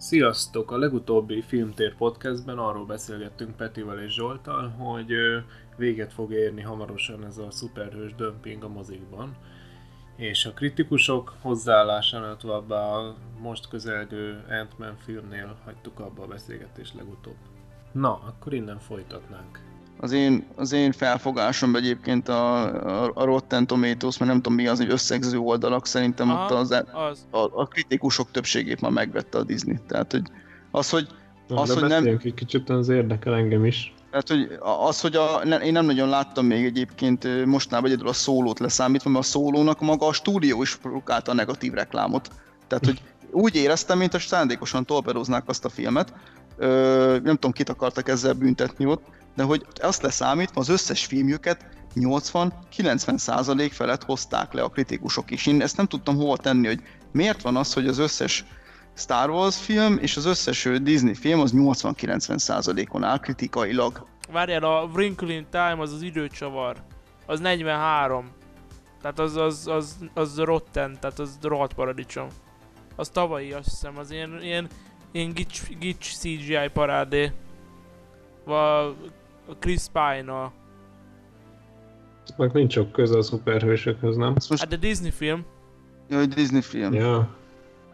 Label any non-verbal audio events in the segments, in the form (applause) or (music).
Sziasztok! A legutóbbi Filmtér podcastben arról beszélgettünk Petivel és Zsoltal, hogy véget fog érni hamarosan ez a szuperhős dömping a mozikban, és a kritikusok hozzáállásánál továbbá a most közelgő Ant-Man filmnél hagytuk abba a beszélgetést legutóbb. Na, akkor innen folytatnánk. Az én, az én felfogásom egyébként a, a, a Rotten Tomatoes, mert nem tudom mi az, hogy összegző oldalak, szerintem Aha, ott az, az. A, a, kritikusok többségét már megvette a Disney. Tehát, hogy az, hogy, Na, az, hogy nem... egy kicsit, az érdekel engem is. Tehát, hogy az, hogy a, ne, én nem nagyon láttam még egyébként mostanában egyedül a szólót leszámítva, mert a szólónak maga a stúdió is produkálta a negatív reklámot. Tehát, hogy úgy éreztem, mint a szándékosan torpedoznák azt a filmet. Ö, nem tudom, kit akartak ezzel büntetni ott, de hogy azt leszámítva az összes filmjüket 80-90% felett hozták le a kritikusok is. Én ezt nem tudtam hova tenni, hogy miért van az, hogy az összes Star Wars film és az összes Disney film az 80-90%-on áll kritikailag. Várjál, a Wrinkle in Time az az időcsavar. Az 43. Tehát az, az, az, az rotten, tehát az rohadt paradicsom. Az tavalyi, azt hiszem, az ilyen, ilyen, ilyen gics, gics CGI parádé. Va, Chris Pine-a. Meg nincs sok köze a szuperhősökhöz, nem? Most... Hát de Disney film. Jó, hogy Disney film. Ja.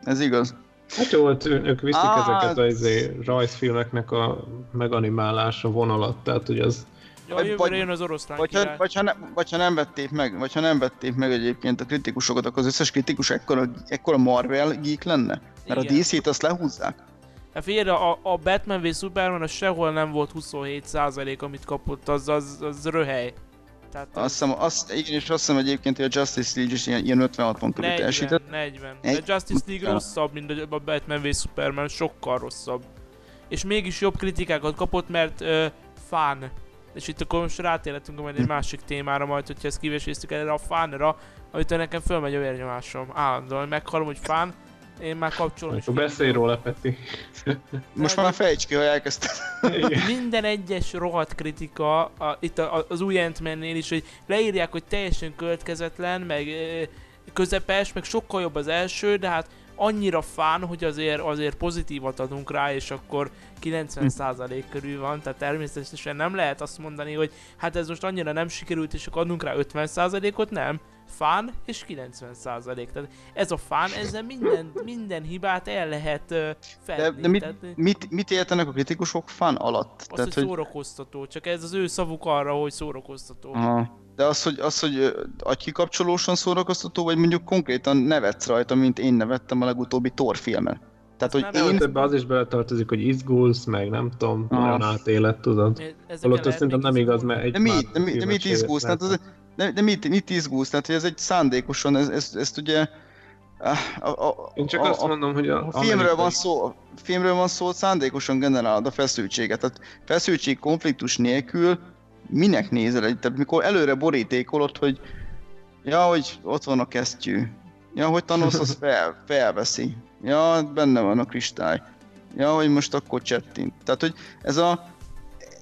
Ez igaz. Hát jó, ők viszik ah, ezeket az izé, rajzfilmeknek a meganimálása vonalat, tehát hogy az... Ja, vagy, vagy, jön az oroszlán vagy, ha, vagy, ha ne, vagy ha nem vették meg, vagy ha nem vették meg egyébként a kritikusokat, akkor az összes kritikus ekkora, ekkora Marvel geek lenne? Mert Igen. a DC-t azt lehúzzák. Hát figyelj, a, a Batman v Superman az sehol nem volt 27% amit kapott, az, az, az röhely. Tehát azt hiszem, azt, igen, és azt hiszem egyébként, hogy a Justice League is ilyen, ilyen 56 pont körül 40, teljesített. 40. De Justice League rosszabb, mint a Batman v Superman, sokkal rosszabb. És mégis jobb kritikákat kapott, mert uh, fán. És itt akkor most rátérhetünk majd egy másik témára majd, hogyha ezt kiveséztük erre a fánra, amit nekem fölmegy a vérnyomásom. Állandóan meghallom, hogy fán, én már kapcsolom. Akkor beszélj róla, Peti. (laughs) Most már fejts ki, hogy elkezdtem. Minden egyes rohadt kritika, a, itt a, az új ant is, hogy leírják, hogy teljesen következetlen, meg közepes, meg sokkal jobb az első, de hát annyira fán, hogy azért, azért pozitívat adunk rá, és akkor 90% körül van, tehát természetesen nem lehet azt mondani, hogy hát ez most annyira nem sikerült, és akkor adunk rá 50%-ot, nem fán és 90 százalék. Tehát ez a fán, ezzel minden, minden hibát el lehet uh, fedni. De, de mit, tehát, mit, mit értenek a kritikusok fán alatt? Az, Tehát, hogy szórakoztató, csak ez az ő szavuk arra, hogy szórakoztató. Aha. De az, hogy, az, hogy agykikapcsolósan szórakoztató, vagy mondjuk konkrétan nevetsz rajta, mint én nevettem a legutóbbi Thor filmen. Tehát, hogy én... Ebbe az is beletartozik, hogy izgulsz, meg nem tudom, ah. nagyon átélet, tudod. Holott azt szerintem nem igaz, mert egy De mit, de, mi, de mit izgulsz? Tehát az, de, de mit, mit izgulsz? Tehát, hogy ez egy szándékosan, ez, ez, ezt ugye... A, a, Én csak a, azt mondom, hogy a, a filmről van szó, a filmről van szó, szándékosan generálod a feszültséget. Tehát feszültség konfliktus nélkül minek nézel egy, tehát mikor előre borítékolod, hogy ja, hogy ott van a kesztyű, ja, hogy Thanos az (laughs) fel, felveszi, ja, benne van a kristály, ja, hogy most akkor csettint. Tehát, hogy ez a,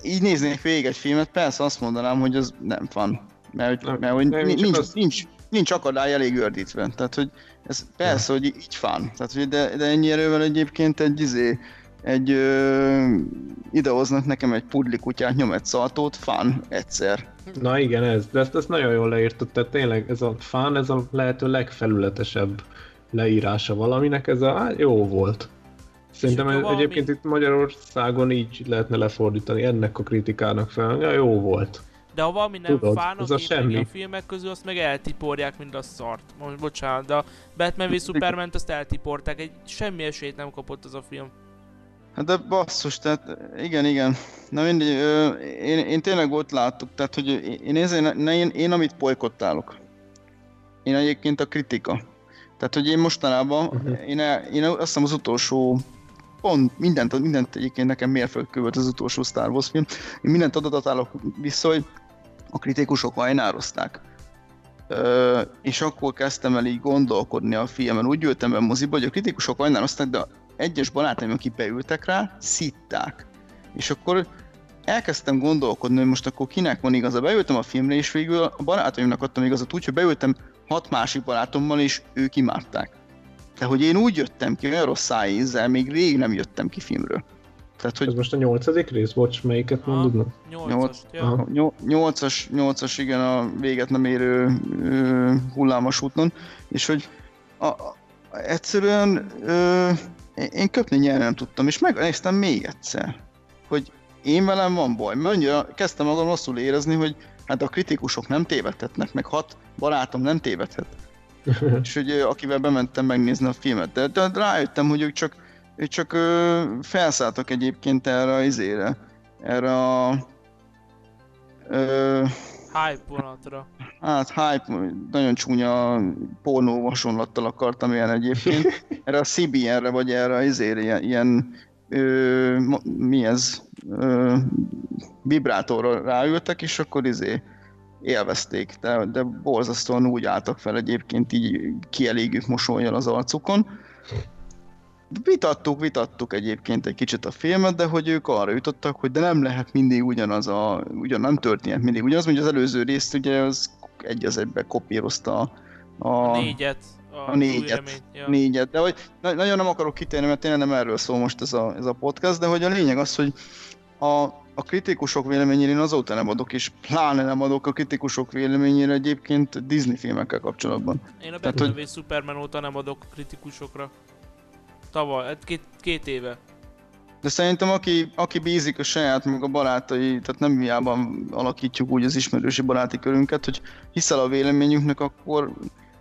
így néznék végig egy filmet, persze azt mondanám, hogy az nem van. Mert, mert hogy nem, nincs, nincs, az... nincs, nincs akadály elég gördítve. Tehát, hogy ez persze, ja. hogy így fán. Tehát, hogy de, de ennyi erővel egyébként egy izé, egy ö, idehoznak nekem egy pudli kutyát, nyom egy szaltót, fán egyszer. Na igen, ez, de ezt, ezt nagyon jól leírtad, tehát tényleg ez a fán, ez a lehető legfelületesebb leírása valaminek, ez a hát jó volt. Szerintem ez, valami... egyébként itt Magyarországon így lehetne lefordítani ennek a kritikának fel, ja, jó volt. De ha valami nem Tudod, fának a, semmi. a filmek közül, azt meg eltiporják, mint a szart. Most bocsánat, de a Batman v superman azt eltiporták, egy semmi esélyt nem kapott az a film. Hát de basszus, tehát igen, igen. Na mindegy, én, én tényleg ott láttuk, tehát hogy én, én, én, én amit polykottálok. Én egyébként a kritika. Tehát, hogy én mostanában, uh-huh. én, én azt hiszem az utolsó pont mindent, mindent egyébként nekem mérföldkő volt az utolsó Star Wars film. Én mindent adatot állok vissza, hogy a kritikusok vajnározták. És akkor kezdtem el így gondolkodni a filmen. Úgy ültem be a moziba, hogy a kritikusok vajnározták, de egyes barátaim, akik beültek rá, szitták. És akkor elkezdtem gondolkodni, hogy most akkor kinek van igaza. Beültem a filmre, és végül a barátaimnak adtam igazat úgy, hogy beültem hat másik barátommal, és ők imádták. De hogy én úgy jöttem ki, olyan rossz szájízzel, még rég nem jöttem ki filmről. Tehát, hogy... Ez most a nyolcadik rész? Bocs, melyiket mondod? Nyolcas, nyolcas, nyolcas, igen, a véget nem érő ö, hullámos úton, és hogy a, a, egyszerűen ö, én köpni nyerni nem tudtam, és megnéztem még egyszer, hogy én velem van baj, mert annyira kezdtem magam rosszul érezni, hogy hát a kritikusok nem tévedhetnek, meg hat barátom nem tévedhet. (laughs) és hogy akivel bementem megnézni a filmet, de, de rájöttem, hogy ők csak, ők csak ö, felszálltak egyébként erre az izére, erre a ö, Hype vonatra. Hát hype, nagyon csúnya pornó hasonlattal akartam ilyen egyébként. (laughs) Erre a CBN-re, vagy erre az ilyen, ilyen ö, mi ez, ö, vibrátorra ráültek, és akkor izé élvezték, de, de borzasztóan úgy álltak fel egyébként így kielégült mosolyjal az arcukon. Vitattuk, vitattuk egyébként egy kicsit a filmet, de hogy ők arra jutottak, hogy de nem lehet mindig ugyanaz a, ugyan nem történt mindig ugyanaz, mint az előző részt, ugye az egy az egybe kopírozta a, a négyet. A, a négyet, ja. négyet, de hogy na, nagyon nem akarok kitérni, mert tényleg nem erről szól most ez a, ez a podcast, de hogy a lényeg az, hogy a, a kritikusok véleményére én azóta nem adok, és pláne nem adok a kritikusok véleményére egyébként Disney filmekkel kapcsolatban. Én a Batman hogy... Superman óta nem adok kritikusokra. Tavaly, hát két, két éve. De szerintem aki, aki bízik a saját meg a barátai, tehát nem miában alakítjuk úgy az ismerősi baráti körünket, hogy hiszel a véleményünknek, akkor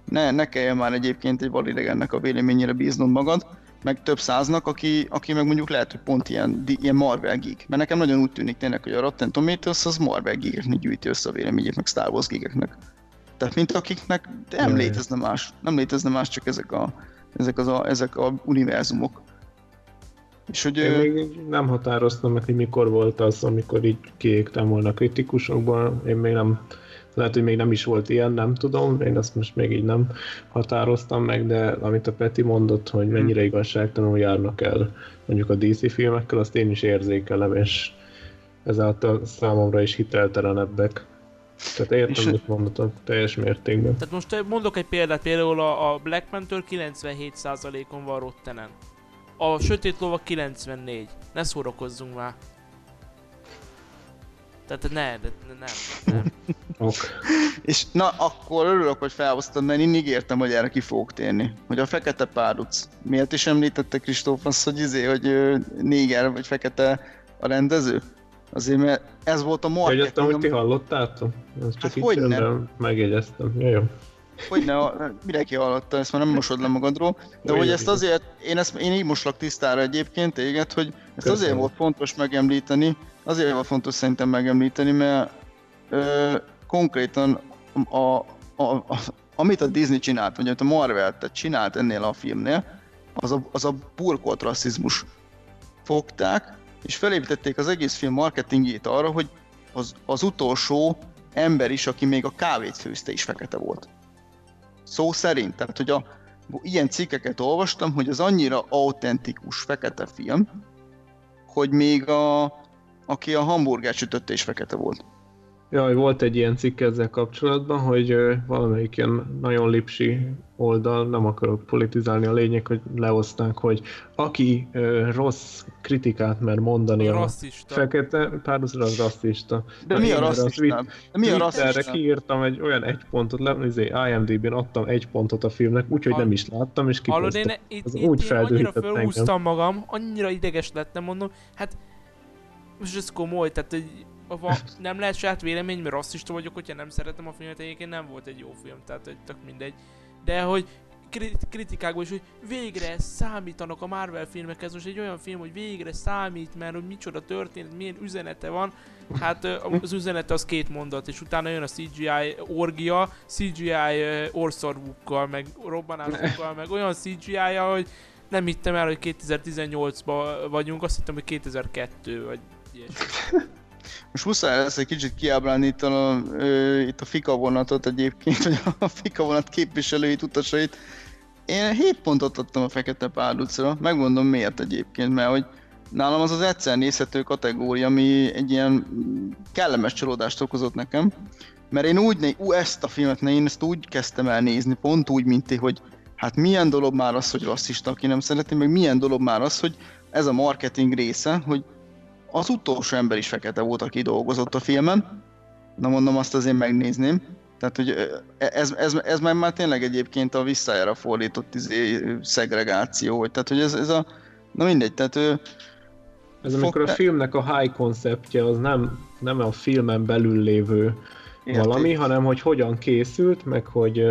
ne, ne kelljen már egyébként egy validegennek a véleményére bíznod magad, meg több száznak, aki, aki meg mondjuk lehet, hogy pont ilyen, ilyen Marvel geek. Mert nekem nagyon úgy tűnik tényleg, hogy a Rotten Tomatoes az Marvel geekeknek gyűjti össze a véleményét, meg Star Wars geekeknek. Tehát mint akiknek nem létezne más, nem létezne más, csak ezek a, ezek, az a, ezek a univerzumok. És hogy Én még nem határoztam meg, hogy mikor volt az, amikor így kiégtem volna kritikusokban. Én még nem lehet, hogy még nem is volt ilyen, nem tudom, én ezt most még így nem határoztam meg, de amit a Peti mondott, hogy hm. mennyire igazságtalanul járnak el mondjuk a DC filmekkel, azt én is érzékelem, és ezáltal számomra is hiteltelenebbek. Tehát értem, amit mondatok teljes mértékben. Tehát most mondok egy példát, például a, Black Panther 97%-on van Rottenen. A Sötét Lova 94. Ne szórakozzunk már. Tehát ne, de nem, nem. (laughs) ok. És na, akkor örülök, hogy felhoztad, mert én ígértem, hogy erre ki fogok térni. Hogy a fekete páruc. Miért is említette Kristóf azt, hogy izé, hogy néger vagy fekete a rendező? Azért, mert ez volt a marketing. Hogy ti hallottátok? Ezt csak hát így nem. megjegyeztem. Ja, jó. Hogy ne, mindenki hallotta, ezt már nem mosod le magadról, de hogy ezt azért, én, ezt, én így moslak tisztára egyébként téged, hogy ezt Köszönöm. azért volt fontos megemlíteni, azért volt fontos szerintem megemlíteni, mert ö, konkrétan a, a, a, amit a Disney csinált, vagy amit a Marvel tehát csinált ennél a filmnél, az a, az a burkolt rasszizmus. Fogták, és felépítették az egész film marketingjét arra, hogy az, az utolsó ember is, aki még a kávét főzte is fekete volt. Szó szerint, tehát hogy a, ilyen cikkeket olvastam, hogy az annyira autentikus fekete film, hogy még a, aki a hamburger sütötte is fekete volt. Jaj, volt egy ilyen cikk ezzel kapcsolatban, hogy valamelyik ilyen nagyon lipsi oldal, nem akarok politizálni, a lényeg, hogy leoszták, hogy aki ö, rossz kritikát mer mondani a, a rasszista. fekete, párhuzam az rasszista. De mi a rasszista? Mi a rasszista? kiírtam egy olyan egy pontot, le, izé, IMDb-n adtam egy pontot a filmnek, úgyhogy nem is láttam, és kiposztottam. Hallod, én, úgy én annyira felhúztam magam, annyira ideges lettem, mondom, hát most ez komoly, tehát hogy va, nem lehet saját vélemény, mert rasszista vagyok, hogyha nem szeretem a filmet, egyébként nem volt egy jó film, tehát hogy tök mindegy. De hogy kritikákból is, hogy végre számítanak a Marvel filmek, ez most egy olyan film, hogy végre számít, mert hogy micsoda történet, milyen üzenete van. Hát az üzenete az két mondat, és utána jön a CGI orgia, CGI orszarvukkal, meg robbanásokkal, meg olyan CGI-ja, hogy nem hittem el, hogy 2018-ban vagyunk, azt hittem, hogy 2002 vagy ilyesmi. (laughs) Most muszáj lesz egy kicsit kiábránítani itt a fika vonatot egyébként, vagy a fika vonat képviselőit, utasait. Én 7 pontot adtam a Fekete Pálducra, megmondom miért egyébként, mert hogy nálam az az egyszer nézhető kategória, ami egy ilyen kellemes csalódást okozott nekem, mert én úgy, ú, ezt a filmet, én ezt úgy kezdtem el nézni, pont úgy, mint ti, hogy hát milyen dolog már az, hogy rasszista, aki nem szereti, meg milyen dolog már az, hogy ez a marketing része, hogy az utolsó ember is fekete volt, aki dolgozott a filmen. Na mondom, azt azért megnézném. Tehát, hogy ez, ez, ez már, már tényleg egyébként a visszájára fordított izé, szegregáció, hogy, tehát, hogy ez, ez a, na mindegy, tehát ez amikor a filmnek a high konceptje az nem, nem a filmen belül lévő Érték. valami, hanem hogy hogyan készült, meg hogy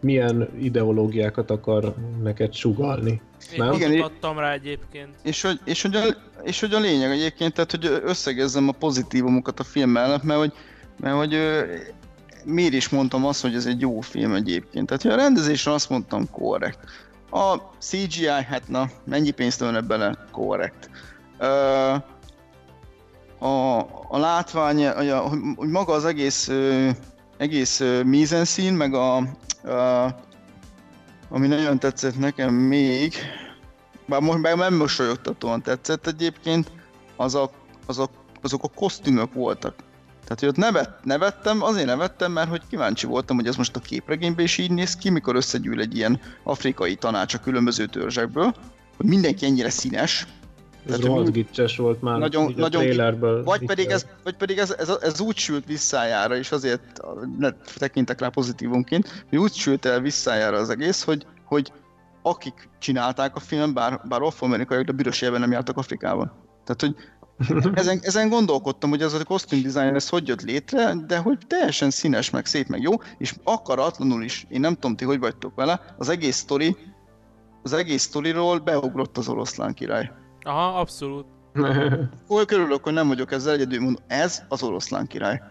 milyen ideológiákat akar neked sugalni. Én nem? Igen, adtam rá egyébként. És hogy, és, hogy a, és hogy a lényeg egyébként, tehát hogy összegezzem a pozitívumokat a film mellett, mert hogy, mert hogy miért is mondtam azt, hogy ez egy jó film egyébként. Tehát hogy a rendezésre azt mondtam korrekt. A CGI, hát na, mennyi pénzt ölne bele? Korrekt. A, a látvány, a, hogy maga az egész, egész mízenszín, meg a, a, ami nagyon tetszett nekem még, bár most már nem mosolyogtatóan tetszett egyébként, az a, az a, azok a kosztümök voltak. Tehát, hogy ott nevet, nevettem, azért nevettem, mert hogy kíváncsi voltam, hogy ez most a képregényben is így néz ki, mikor összegyűl egy ilyen afrikai tanács a különböző törzsekből, hogy mindenki ennyire színes, ez rohadt gicses volt már nagyon, nagyon trailerből. Vagy pedig, ez, vagy pedig ez, ez, ez, úgy sült visszájára, és azért ne tekintek rá pozitívunként, hogy úgy sült el visszájára az egész, hogy, hogy akik csinálták a film, bár, bár afroamerikaiak, de büdös nem jártak Afrikában. Tehát, hogy (laughs) ezen, ezen gondolkodtam, hogy ez a costume design ez hogy jött létre, de hogy teljesen színes, meg szép, meg jó, és akaratlanul is, én nem tudom ti, hogy vagytok vele, az egész sztori, az egész sztoriról beugrott az oroszlán király. Aha, abszolút. (laughs) Olyan körülök, hogy nem vagyok ezzel egyedül, mondom, ez az oroszlán király.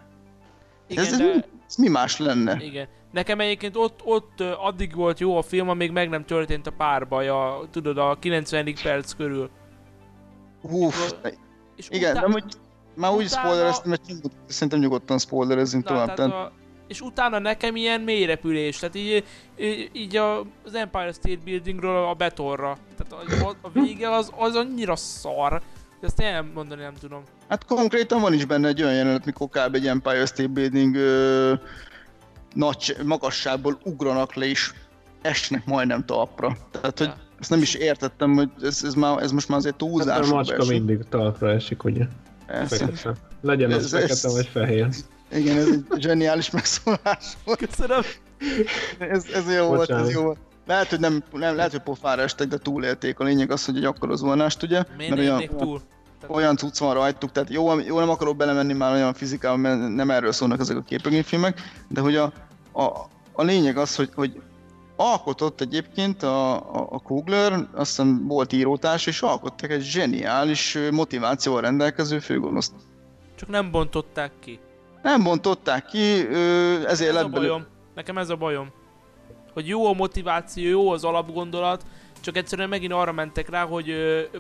Igen, ez, de... ez mi más lenne? Igen. Nekem egyébként ott, ott addig volt jó a film, amíg meg nem történt a párbaj, a, tudod, a 90. perc körül. Uff, és igen, utá... nem, hogy már úgy utána... spoilereztem, mert szerintem nyugodtan spoilerezzünk tovább. Tehát a... És utána nekem ilyen mélyrepülés, tehát így, így a, az Empire State Buildingről a betonra. Tehát a, a vége az, az annyira szar, hogy ezt nem mondani nem tudom. Hát konkrétan van is benne egy olyan jelenet, mikor kb. egy Empire State Building ö, nagy magasságból ugranak le és esnek majdnem talpra. Tehát, hogy ja. ezt nem is értettem, hogy ez, ez, már, ez most már azért túlzás. Hát a macska esik. mindig talpra esik, ugye? Legyen ez, az ez, fekete vagy fehér. Igen, ez egy zseniális megszólás volt. Köszönöm. Ez, ez jó volt, ez jó volt. Lehet, hogy nem, nem lehet, hogy pofára estek, de túlélték. A lényeg az, hogy egy akkora zuhanást, ugye? Miért mert olyan, túl? olyan cucc van rajtuk, tehát jó, jó nem akarok belemenni már olyan fizikában, mert nem erről szólnak ezek a képregényfilmek, de hogy a, a, a lényeg az, hogy, hogy alkotott egyébként a, a, a Kugler, aztán volt írótárs, és alkottak egy zseniális motivációval rendelkező főgonoszt. Csak nem bontották ki. Nem bontották ki, ezért ez lett a bajom. Belül... Nekem ez a bajom. Hogy jó a motiváció, jó az alapgondolat, csak egyszerűen megint arra mentek rá, hogy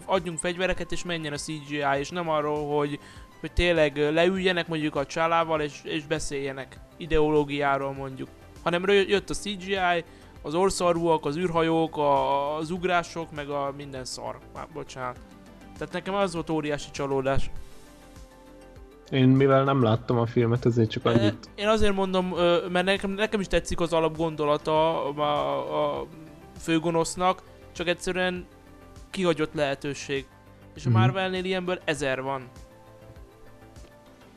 adjunk fegyvereket és menjen a CGI, és nem arról, hogy, hogy tényleg leüljenek mondjuk a csalával és, és beszéljenek ideológiáról mondjuk. Hanem jött a CGI, az orszarvúak, az űrhajók, a, az ugrások, meg a minden szar. Már bocsánat. Tehát nekem az volt óriási csalódás. Én mivel nem láttam a filmet, ezért csak annyit... Én azért mondom, mert nekem, nekem is tetszik az alapgondolata a, a főgonosznak, csak egyszerűen kihagyott lehetőség. És a mm-hmm. Marvelnél ilyenből ezer van.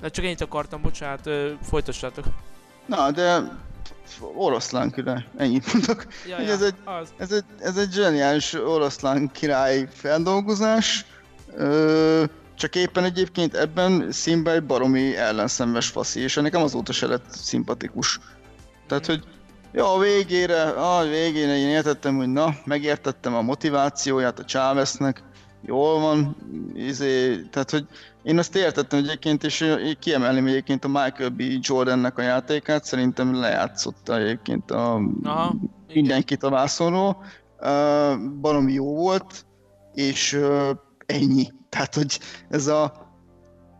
De csak ennyit akartam, bocsánat, folytassátok. Na, de oroszlán király, ennyit mondok. Ja, ja, ez, egy, az. ez, egy, ez egy zseniális oroszlán király feldolgozás. Ö, csak éppen egyébként ebben színben egy baromi ellenszenves faszi, és nekem azóta se lett szimpatikus. Tehát, hogy jó, a végére, a végére én értettem, hogy na, megértettem a motivációját a Cháveznek, jól van, izé, tehát, hogy én azt értettem egyébként, és kiemelném egyébként a Michael B. Jordannek a játékát, szerintem lejátszotta egyébként a, Aha, mindenkit a vászonról, uh, baromi jó volt, és uh, ennyi. Tehát, hogy ez a...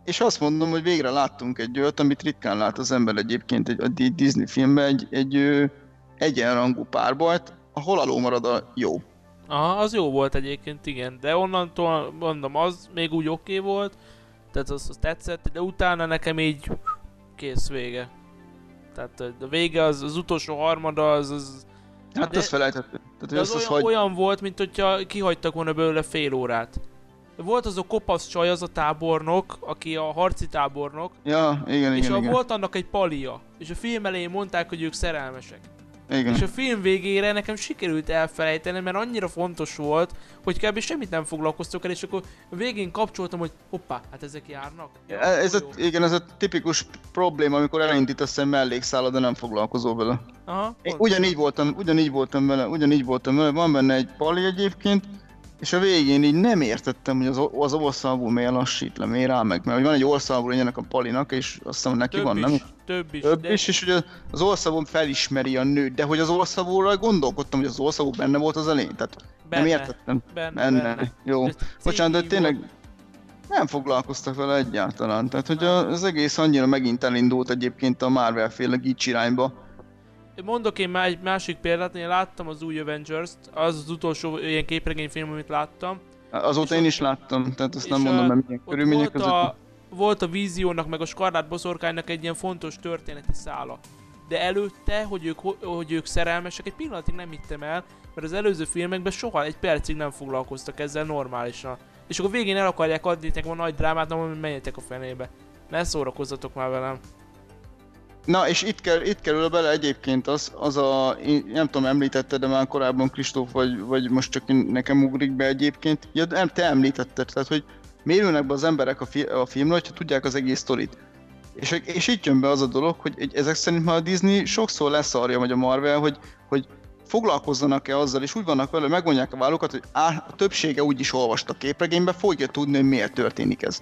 És azt mondom, hogy végre láttunk egy olyat, amit ritkán lát az ember egyébként egy, egy Disney filmben, egy, egy, egy egyenrangú párbajt, ahol aló marad a jó. Aha, az jó volt egyébként, igen, de onnantól mondom, az még úgy oké okay volt, tehát az, az tetszett, de utána nekem így kész vége. Tehát a vége az, az utolsó harmada, az... az hát de... ezt felejtettük. Tehát, De az, az olyan, hagy... olyan volt, mint hogyha kihagytak volna belőle fél órát. Volt az a kopasz csaj, az a tábornok, aki a harci tábornok. Ja, igen, és igen, a, igen. volt annak egy palia. És a film elején mondták, hogy ők szerelmesek. Igen. És a film végére nekem sikerült elfelejteni, mert annyira fontos volt, hogy kb. semmit nem foglalkoztok el, és akkor végén kapcsoltam, hogy hoppá, hát ezek járnak. Ja, ez a, igen, ez a tipikus probléma, amikor elindítasz egy mellékszállat, de nem foglalkozol vele. Aha, Én ugyanígy voltam, ugyanígy voltam vele, ugyanígy voltam vele, van benne egy pali egyébként, és a végén így nem értettem, hogy az, az országú miért lassít le, miért áll meg. Mert van egy országú ennek a palinak, és azt hiszem neki több van, is, nem? Több is. Több de... is, és hogy az országú felismeri a nőt, de hogy az országúra gondolkodtam, hogy az országú benne volt az elején, tehát benne, nem értettem. Benne, benne. benne. Jó. Bocsánat, de tényleg nem foglalkoztak vele egyáltalán. Tehát, hogy az egész annyira megint elindult egyébként a Marvel féle irányba, Mondok én már egy másik példát, én láttam az új Avengers-t, az az utolsó ilyen képregényfilm, amit láttam. Azóta én is láttam, tehát azt nem mondom, mert milyen körülmények között. A, volt a víziónak, meg a skarlát boszorkánynak egy ilyen fontos történeti szála. De előtte, hogy ők, hogy ők szerelmesek, egy pillanatig nem hittem el, mert az előző filmekben soha egy percig nem foglalkoztak ezzel normálisan. És akkor végén el akarják adni nekem a nagy drámát, nem menjetek a fenébe. Ne szórakozzatok már velem. Na, és itt, kell, itt kerül bele egyébként az, az a, én nem tudom, említetted de már korábban Kristóf, vagy, vagy most csak nekem ugrik be egyébként. Ja, nem, te említetted, tehát hogy mérülnek be az emberek a, fi, a filmre, hogyha tudják az egész sztorit. És, és itt jön be az a dolog, hogy ezek szerint már a Disney sokszor leszarja, vagy a Marvel, hogy, hogy foglalkozzanak-e azzal, és úgy vannak vele, megmondják a vállukat, hogy á, a többsége úgy is olvasta a képregénybe, fogja tudni, hogy miért történik ez.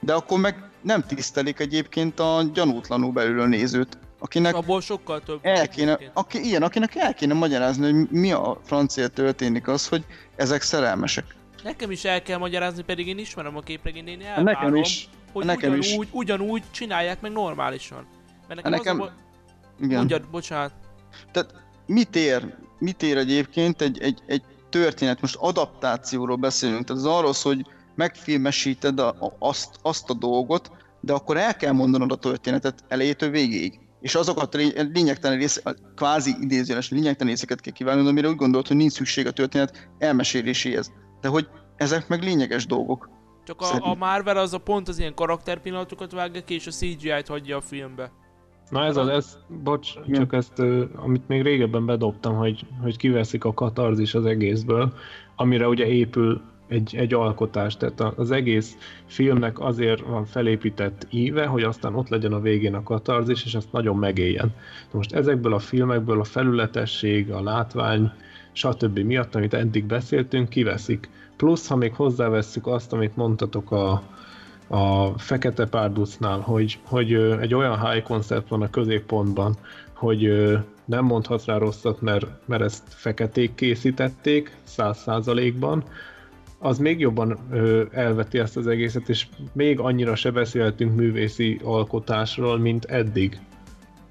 De akkor meg nem tisztelik egyébként a gyanútlanul belül a nézőt, akinek abból sokkal több. El kéne, aki, ilyen, akinek el kéne magyarázni, hogy mi a francia történik az, hogy ezek szerelmesek. Nekem is el kell magyarázni, pedig én ismerem a képregényt, én elvárom, nekem is. hogy nekem ugyanúgy, is. ugyanúgy csinálják meg normálisan. Mert nekem, nekem... Az a... Igen. Mondjad, bocsánat. Tehát mit ér, mit ér egyébként egy, egy, egy történet, most adaptációról beszélünk, tehát az arról szól, hogy megfilmesíted a, a, azt, azt a dolgot, de akkor el kell mondanod a történetet elejétől végéig. És azokat a lényegtelen rész, kvázi idézőjeles lényegtelen részeket kell kívánni, amire úgy gondolod, hogy nincs szükség a történet elmeséléséhez. De hogy ezek meg lényeges dolgok. Csak a, a Marvel az a pont az ilyen karakterpillanatokat vágja ki, és a CGI-t hagyja a filmbe. Na ez az, ez, bocs, Igen. csak ezt, amit még régebben bedobtam, hogy, hogy kiveszik a katarzis az egészből, amire ugye épül egy, egy alkotás, tehát az egész filmnek azért van felépített íve, hogy aztán ott legyen a végén a katarzis, és azt nagyon megéljen. Most ezekből a filmekből a felületesség, a látvány, stb. miatt, amit eddig beszéltünk, kiveszik. Plusz, ha még hozzávesszük azt, amit mondtatok a, a Fekete Párducnál, hogy, hogy egy olyan high concept van a középpontban, hogy nem mondhatsz rá rosszat, mert, mert ezt feketék készítették száz százalékban, az még jobban ö, elveti ezt az egészet, és még annyira se beszéltünk művészi alkotásról, mint eddig.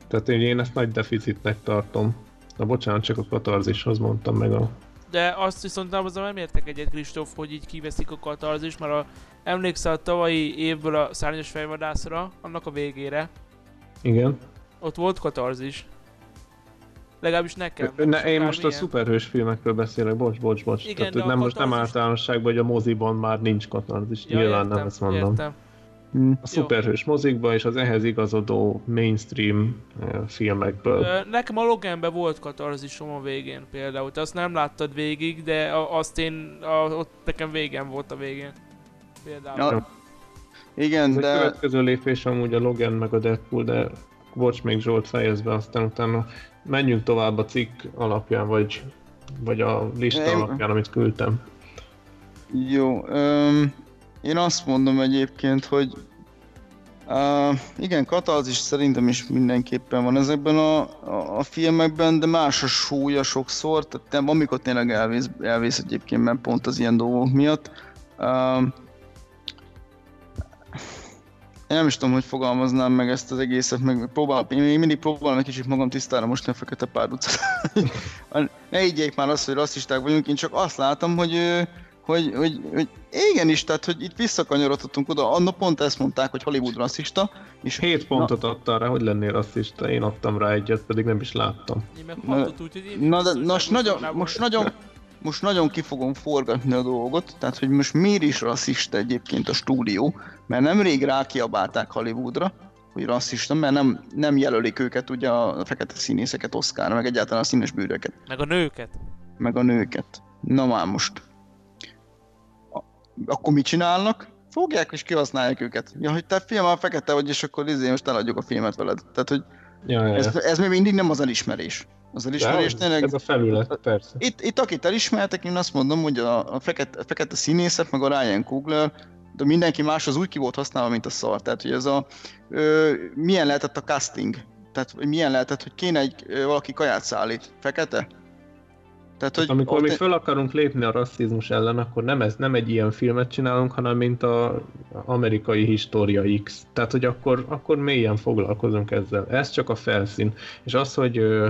Tehát én ezt nagy deficitnek tartom. Na bocsánat, csak a katarzishoz mondtam meg a... De azt viszont nem, nem értek egyet, Kristóf, hogy így kiveszik a katarzis, mert a, emlékszel a tavalyi évből a szárnyas fejvadászra, annak a végére. Igen. Ott volt katarzis. Legalábbis nekem. Ne, én most milyen. a szuperhős filmekről beszélek, bocs, bocs, bocs. Igen, Tehát, hogy nem most nem általánosságban, hogy a moziban már nincs katarzis, ja, nyilván értem, nem ezt mondom. Értem. Hm. A szuperhős mozikban és az ehhez igazodó mainstream eh, filmekből. Nekem a Loganben volt katarzisom a végén például. Te azt nem láttad végig, de azt én, a, ott nekem végén volt a végén. Például. Ja. Igen, Ez de... A következő lépés amúgy a Logan meg a Deadpool, de bocs, még Zsolt fejezd be, aztán utána menjünk tovább a cikk alapján, vagy, vagy a lista Én... alapján, amit küldtem. Jó, um, én azt mondom egyébként, hogy uh, igen, katalzis szerintem is mindenképpen van ezekben a, a, a filmekben, de más a súlya sokszor, tehát nem, amikor tényleg elvész, elvész egyébként, mert pont az ilyen dolgok miatt. Uh, én nem is tudom, hogy fogalmaznám meg ezt az egészet, meg próbál, én még mindig próbálom egy kicsit magam tisztára most a fekete párducot. (laughs) ne ígyék már azt, hogy rasszisták vagyunk, én csak azt látom, hogy, hogy, hogy, hogy igenis, tehát hogy itt visszakanyarodhatunk oda, annak pont ezt mondták, hogy Hollywood rasszista, és 7 pontot adta rá, hogy lennél rasszista, én adtam rá egyet, pedig nem is láttam. Én meg Na- hatot úgy, hogy én Na, de, most nagyon, most nagyon, most nagyon ki fogom forgatni a dolgot, tehát hogy most miért is rasszista egyébként a stúdió, mert nemrég rákiabálták Hollywoodra, hogy rasszista, mert nem, nem jelölik őket ugye a fekete színészeket Oscarra, meg egyáltalán a színes bőröket, Meg a nőket. meg a nőket. Na már most. A- Akkor mit csinálnak? Fogják és kihasználják őket. Ja, hogy te film a fekete vagy, és akkor izé most eladjuk a filmet veled. Tehát, hogy Ja, ja, ez, ez még mindig nem az elismerés. Az elismerés De tényleg... Ez a felület, persze. Itt, itt akit elismertek, én azt mondom, hogy a, a, fekete, a fekete színészek, meg a Ryan Coogler, de mindenki más az úgy ki volt használva, mint a szar. Tehát, hogy ez a... Ö, milyen lehetett a casting? Tehát, hogy milyen lehetett, hogy kéne egy, ö, valaki kaját szállít. Fekete? Tehát, hogy Amikor ott- mi föl akarunk lépni a rasszizmus ellen, akkor nem, ez, nem egy ilyen filmet csinálunk, hanem mint a amerikai História X. Tehát, hogy akkor, akkor mélyen foglalkozunk ezzel. Ez csak a felszín. És az, hogy ö,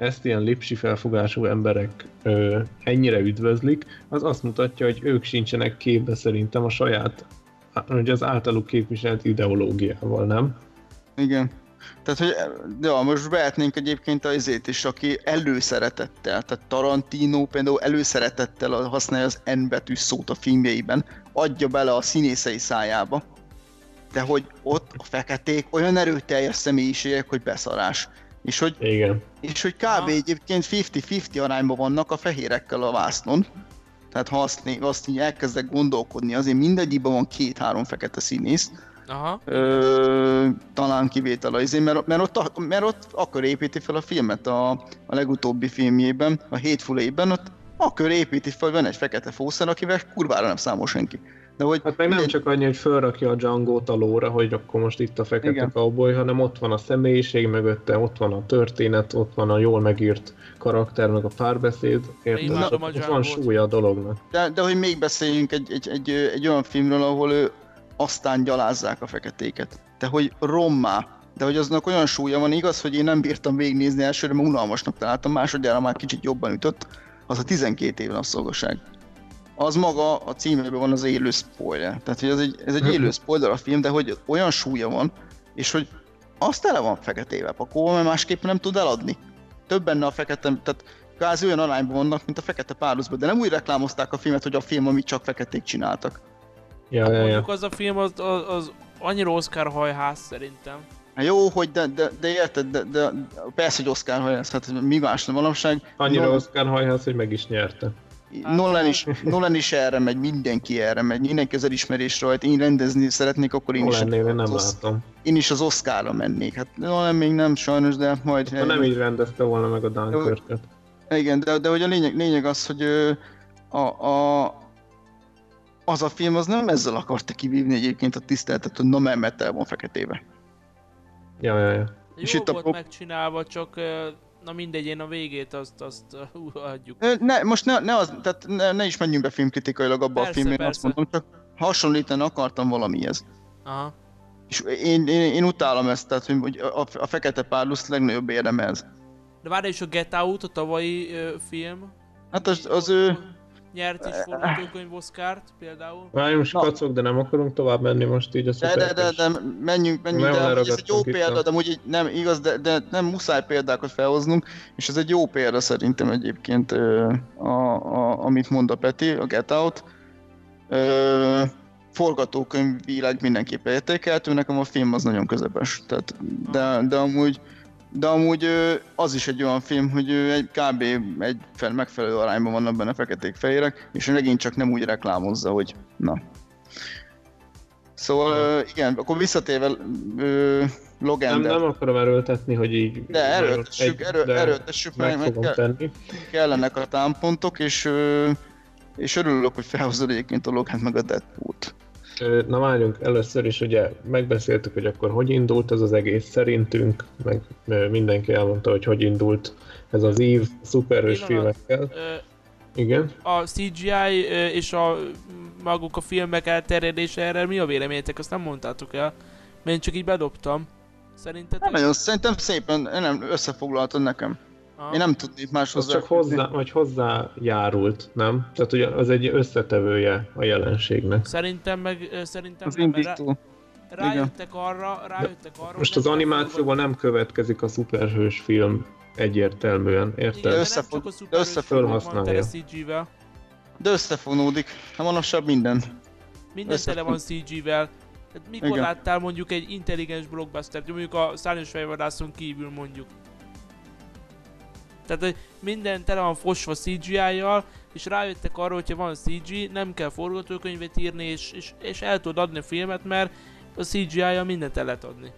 ezt ilyen lipsi felfogású emberek ö, ennyire üdvözlik, az azt mutatja, hogy ők sincsenek képbe szerintem a saját, hogy az általuk képviselt ideológiával, nem? Igen. Tehát, hogy ja, most behetnénk egyébként az izét is, aki előszeretettel, tehát Tarantino például előszeretettel használja az N betű szót a filmjeiben, adja bele a színészei szájába, de hogy ott a feketék olyan erőteljes személyiségek, hogy beszarás. És hogy, Igen. és hogy kb. Aha. egyébként 50-50 arányban vannak a fehérekkel a vásznon. Tehát ha azt, azt így elkezdek gondolkodni, azért mindegyikben van két-három fekete színész, Aha. Ö, talán kivétel az izé, mert, mert, ott, mert ott akkor építi fel a filmet a, a legutóbbi filmjében, a Hateful Eight-ben, ott akkor építi fel, van egy fekete fószer, akivel kurvára nem számol senki. De hogy Hát meg nem csak annyi, hogy felrakja a Django-t a lóra, hogy akkor most itt a fekete Igen. cowboy, hanem ott van a személyiség mögötte, ott van a történet, ott van a jól megírt karakter, meg a párbeszéd. Érted? imádom a Ott van súlya a dolognak. de, de hogy még beszéljünk egy, egy, egy, egy olyan filmről, ahol ő aztán gyalázzák a feketéket. De hogy rommá, de hogy aznak olyan súlya van, igaz, hogy én nem bírtam végignézni elsőre, mert unalmasnak találtam, másodjára már kicsit jobban ütött, az a 12 év napszolgaság. Az maga a címében van az élő spoiler. Tehát, hogy ez egy, ez egy élő spoiler a film, de hogy olyan súlya van, és hogy az tele van feketével pakolva, mert másképpen nem tud eladni. Több benne a fekete, tehát kvázi olyan arányban vannak, mint a fekete párducban, de nem úgy reklámozták a filmet, hogy a film, amit csak feketék csináltak. Ja, ja, ja. Mondjuk az a film az, az, az annyira Oscar hajház szerintem. Hát jó, hogy de, de, de érted, de, de, persze, hogy Oscar hajaz, hát mi más nem manapság. Annyira Nolan- Oscar hajház, hogy meg is nyerte. Nolan is, Nolan is erre megy, mindenki erre megy, mindenki az elismerésre rajt, én rendezni szeretnék, akkor én is, Nolannél én nem az, látom. én is az Oscarra mennék. Hát Nolan még nem sajnos, de majd... Ha nem így rendezte volna meg a Dunkirket. Igen, de, de hogy a lényeg, lényeg az, hogy a, a, az a film az nem ezzel akarta kivívni egyébként a tiszteletet, hogy na mert el van feketébe. Ja, ja, ja. Jó És itt a volt pop- megcsinálva, csak na mindegy, én a végét azt, azt uh, adjuk. Ne, most ne, ne, az, tehát ne, ne is menjünk be filmkritikailag abba Persze, a filmben, persze. azt mondom, csak hasonlítani akartam valamihez. Aha. És én, én, én utálom ezt, tehát hogy a, a fekete párlusz legnagyobb érdeme ez. De várj is a Get Out, a tavalyi ö, film. Hát az, az ő... Nyert is forgatókönyv Oscárt például. Várj, most Na. kacok, de nem akarunk tovább menni most így a De, de, de, de menjünk, menjünk, Nem de ez egy jó példa, de amúgy nem igaz, de, de nem muszáj példákat felhoznunk, és ez egy jó példa szerintem egyébként, a, a, amit mond a Peti, a Get Out. Ö, forgatókönyvileg mindenképpen értékeltő, nekem a film az nagyon közepes, tehát, de, de amúgy de amúgy az is egy olyan film, hogy egy kb. egy fel, megfelelő arányban vannak benne feketék-fehérek, és megint csak nem úgy reklámozza, hogy na. Szóval igen, akkor visszatérve Logan, Nem, nem akarom erőltetni, hogy így... de erőltessük, erő, de erőltessük meg meg, kell, tenni. kellenek a támpontok, és, és örülök, hogy felhozod egyébként a Logan meg a Deadpool-t. Na várjunk, először is ugye megbeszéltük, hogy akkor hogy indult ez az egész szerintünk, meg mindenki elmondta, hogy hogy indult ez az ív szuperhős filmekkel. Ö, Igen. a CGI és a maguk a filmek elterjedése erre mi a véleményetek? Azt nem mondtátok el. Mert én csak így bedobtam. Szerintetek? Nem nagyon, szerintem szépen, nem összefoglaltad nekem. Én nem tudnék más Az csak hozzá, vagy hozzájárult, nem? Tehát ugye az egy összetevője a jelenségnek. Szerintem meg, szerintem Az nem, rá, rájöttek arra, rájöttek arra, Most az nem animációban nem következik a szuperhős film egyértelműen, Igen, érted? de nem Összefog- csak a de összefog- felhasználja. tele CG-vel. De összefonódik. Hát manapság minden. Minden tele van CG-vel. Hát mikor Igen. láttál mondjuk egy intelligens blockbuster mondjuk a Szárnyos fejvadászon kívül mondjuk. Tehát hogy minden tele van fosva CGI-jal, és rájöttek arra, hogyha van CG, nem kell forgatókönyvet írni, és, és, és el tudod adni a filmet, mert a CGI-jal mindent el lehet adni.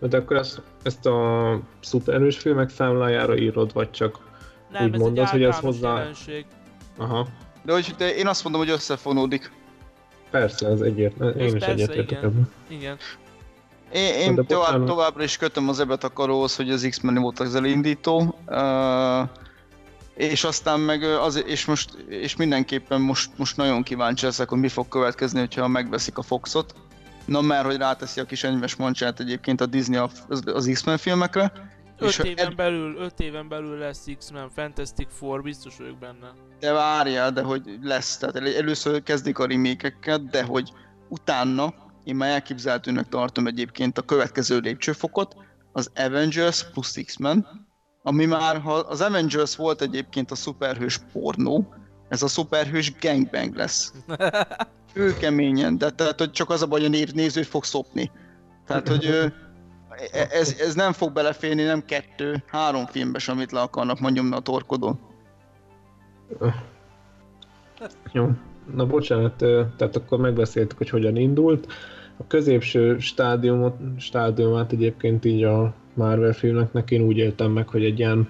De akkor ezt, ezt a szuperhős filmek számlájára írod, vagy csak... Nem, Úgy ez mondod, egy hogy ez hozzá- jelenség. Aha, De, hogy, de én azt mondom, hogy összefonódik. persze, ez egyértelmű. Ez Én is persze, egyetértek ebben. Igen. Én, én De tovább, bocsánat. továbbra is kötöm az ebet akaróhoz, hogy az X-Men volt az elindító. Uh, és aztán meg az, és most, és mindenképpen most, most nagyon kíváncsi leszek, hogy mi fog következni, hogyha megveszik a Foxot. Na mert hogy ráteszi a kis enyves mancsát egyébként a Disney a- az, az X-Men filmekre. Öt És ha éven ed- belül, öt éven belül lesz X-Men, Fantastic Four, biztos vagyok benne. De várjál, de hogy lesz. Tehát el- először kezdik a remékeket, de hogy utána én már elképzelhetőnek tartom egyébként a következő lépcsőfokot, az Avengers plusz X-Men, ami már, ha az Avengers volt egyébként a szuperhős pornó, ez a szuperhős gangbang lesz. (laughs) Őkeményen, de tehát hogy csak az a baj, hogy a néző fog szopni. Tehát, hogy ö, e- ez, ez nem fog beleférni, nem kettő, három filmbe sem, amit le akarnak nyomni a torkodon. Jó. Na bocsánat, tehát akkor megbeszéltük, hogy hogyan indult. A középső stádiumot, stádiumát egyébként így a Marvel filmeknek én úgy éltem meg, hogy egy ilyen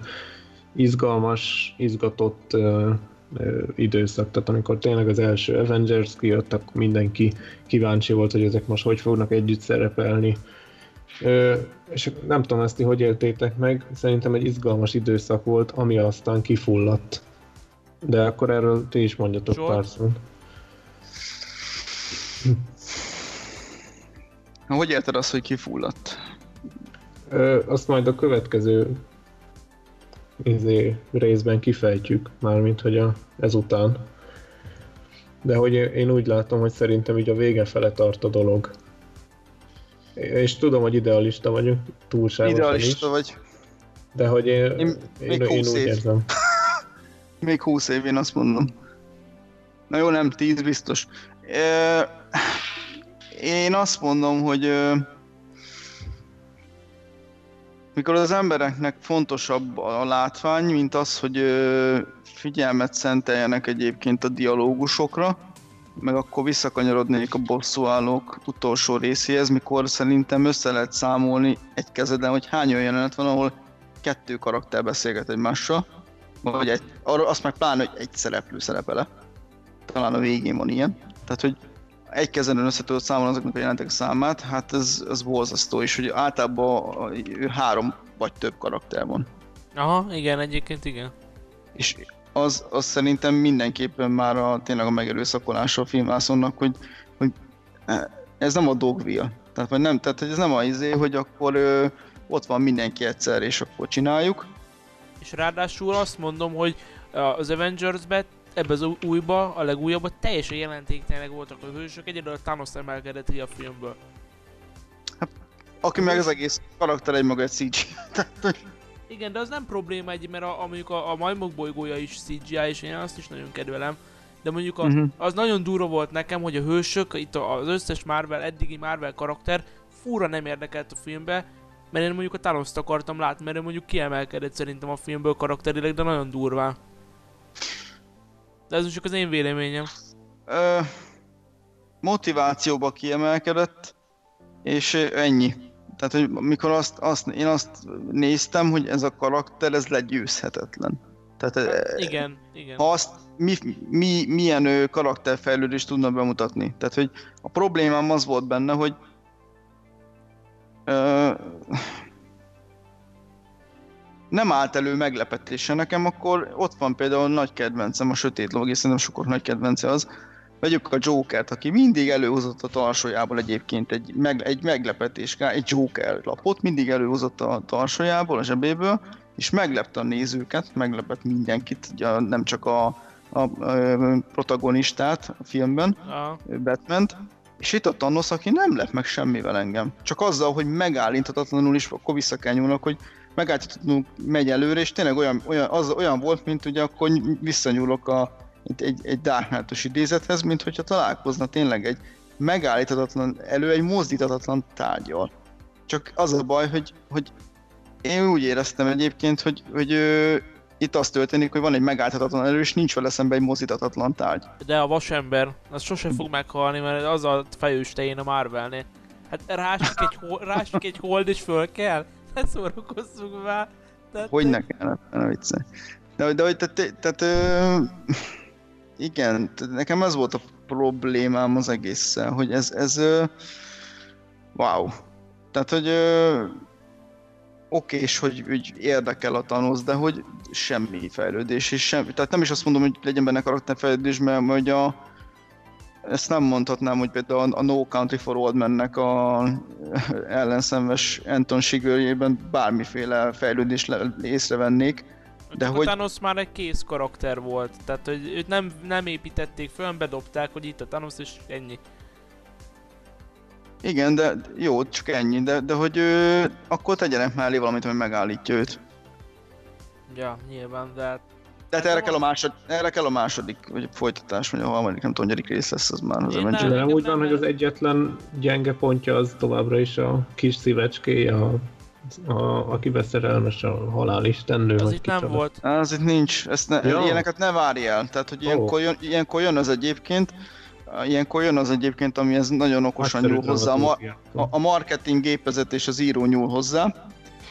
izgalmas, izgatott ö, ö, időszak, tehát amikor tényleg az első Avengers kijött, akkor mindenki kíváncsi volt, hogy ezek most hogy fognak együtt szerepelni. Ö, és nem tudom, ezt hogy éltétek meg, szerintem egy izgalmas időszak volt, ami aztán kifulladt. De akkor erről ti is mondjatok Zsolt? pár szót. Na, Hogy érted azt, hogy kifulladt? Ö, azt majd a következő izé, részben kifejtjük, mármint hogy a, ezután. De hogy én- úgy látom, hogy szerintem így a vége fele tart a dolog. És tudom, hogy idealista vagyok, túlságosan Idealista is, vagy. de hogy én, Én- én, még én, én 20 úgy év. érzem. (laughs) Még 20 év, én azt mondom. Na jó, nem 10 biztos. Ö, Én azt mondom, hogy ö, mikor az embereknek fontosabb a látvány, mint az, hogy ö, figyelmet szenteljenek egyébként a dialógusokra, meg akkor visszakanyarodnék a bosszúállók utolsó részéhez, mikor szerintem össze lehet számolni egy kezeden, hogy hány olyan jelenet van, ahol kettő karakter beszélget egymással, vagy egy, azt meg pláne, hogy egy szereplő szerepele. Talán a végén van ilyen. Tehát, hogy egy kezeden össze tudod számolni azoknak a jelentek számát, hát ez, ez borzasztó is, hogy általában három vagy több karakter van. Aha, igen, egyébként igen. És az, az szerintem mindenképpen már a, tényleg a megerőszakolása a filmászonnak, hogy, hogy ez nem a dogville. Tehát, vagy nem, tehát hogy ez nem a izé, hogy akkor ö, ott van mindenki egyszer, és akkor csináljuk. És ráadásul azt mondom, hogy az Avengers-be, ebbe az újba, a legújabban teljesen jelentéktelenek voltak a hősök, egyedül a Thanos emelkedett ki a filmből. Aki meg az egész karakter egy maga egy CG. (laughs) Tehát, hogy Igen, de az nem probléma egy, mert a, a mondjuk a, a majmok bolygója is CGI, és én azt is nagyon kedvelem. De mondjuk a, Mhm. az nagyon durva volt nekem, hogy a hősök, itt az összes Marvel, eddigi Marvel karakter fúra nem érdekelt a filmbe, mert én mondjuk a thanos akartam látni, mert ő mondjuk kiemelkedett szerintem a filmből karakterileg, de nagyon durván. De ez csak az én véleményem. ö, motivációba kiemelkedett, és ennyi. Tehát, hogy mikor azt, azt, én azt néztem, hogy ez a karakter, ez legyőzhetetlen. Tehát, ö, Igen, igen. ha azt mi, mi, milyen karakterfejlődést tudna bemutatni. Tehát, hogy a problémám az volt benne, hogy ö, nem állt elő meglepetése nekem, akkor ott van például nagy kedvencem, a Sötét Log, és szerintem sokak nagy kedvence az, Vegyük a Jokert, aki mindig előhozott a tarsójából egyébként egy, meg, egy meglepetés, egy Joker lapot, mindig előhozott a tarsójából, a zsebéből, és meglepte a nézőket, meglepett mindenkit, ugye nem csak a, a, a protagonistát a filmben, Aha. batman és itt a Thanos, aki nem lep meg semmivel engem. Csak azzal, hogy megállíthatatlanul is, akkor vissza kell nyúlnak, hogy megállíthatatlanul megy előre, és tényleg olyan, olyan, az, olyan volt, mint ugye akkor visszanyúlok a, egy, egy, Dark Knight-os idézethez, mint hogyha találkozna tényleg egy megállíthatatlan elő, egy mozdíthatatlan tárgyal. Csak az a baj, hogy, hogy én úgy éreztem egyébként, hogy, hogy ö, itt az történik, hogy van egy megállíthatatlan elő, és nincs vele szemben egy mozdíthatatlan tárgy. De a vasember, az sosem fog meghalni, mert az a fejős tején a Marvelnél. Hát rásik egy, hol, rásik egy hold és föl kell? Ne szórakozzunk már. Tehát, Hogy ne kellene, ne viccelj. De, de hogy tehát, tehát ö, igen, nekem ez volt a problémám az egésszel, hogy ez, ez ö, wow. Tehát, hogy ö, oké, és hogy, hogy érdekel a Thanos, de hogy semmi fejlődés, és semmi, tehát nem is azt mondom, hogy legyen benne karakterfejlődés, mert hogy a, ezt nem mondhatnám, hogy például a, No Country for Old Men-nek a (laughs) ellenszenves Anton Sigőrjében bármiféle fejlődést észrevennék, de Csak hogy- Thanos már egy kész karakter volt, tehát hogy őt nem, nem építették föl, bedobták, hogy itt a Thanos és ennyi. Igen, de jó, csak ennyi, de, de hogy ö, akkor tegyenek mellé valamit, ami megállítja őt. Ja, nyilván, de hát De hát erre kell a, másod, erre kell a második, vagy a folytatás, vagy a harmadik, nem tudom, negyedik rész lesz az már az Én Avengers. nem- De nem úgy van, hogy az egyetlen gyenge pontja az továbbra is a kis szívecskéje, a, a, akibe szerelmes a halálistennő. az itt nem volt. Az itt nincs, ezt ne, Ja. ilyeneket ne várj el. Tehát, hogy ilyenkor jön, ilyenkor jön az egyébként, ilyenkor jön az egyébként, ami ez nagyon okosan Nagyszerű nyúl hozzá. A, ma, a, a marketing gépezet és az író nyúl hozzá,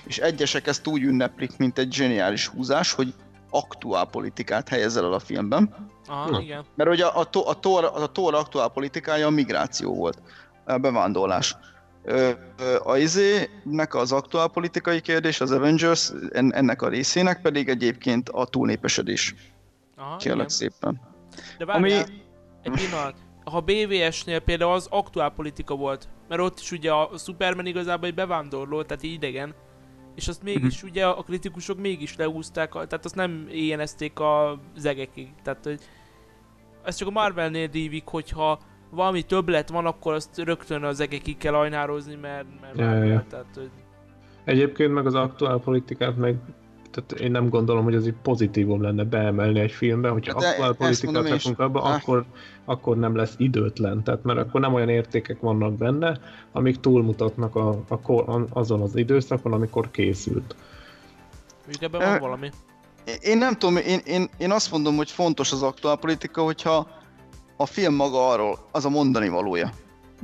és egyesek ezt úgy ünneplik, mint egy zseniális húzás, hogy aktuál politikát helyezel el a filmben. Aha, Na. igen. Mert ugye a, a, a, Thor, a Thor aktuál politikája a migráció volt, a bevándorlás. Ö, ö, A izének az aktuál politikai kérdés, az Avengers en- ennek a részének pedig egyébként a túlnépesedés. Aha, Kérlek igen. szépen. De Ami, várjál, egy pillanat. Ha BVS-nél például az aktuál politika volt, mert ott is ugye a Superman igazából egy bevándorló, tehát idegen, és azt mégis Mhm. ugye a kritikusok mégis leúzták, tehát azt nem éjjenezték a zegekig, tehát hogy ez csak a Marvelnél dívik, hogyha valami többlet van, akkor azt rögtön az egekig kell ajnározni, mert, mert ja, Marvel, ja. tehát hogy Egyébként meg az aktuál politikát meg tehát én nem gondolom, hogy az egy pozitívum lenne beemelni egy filmbe, hogyha De aktuál politikát rakunk abba, Ah. akkor, akkor nem lesz időtlen, tehát mert akkor nem olyan értékek vannak benne, amik túlmutatnak a, a, a, azon az időszakon, amikor készült. mondjuk ebben van valami. én nem tudom, én, én, én azt mondom, hogy fontos az aktuál politika, hogyha a film maga arról, az a mondani valója.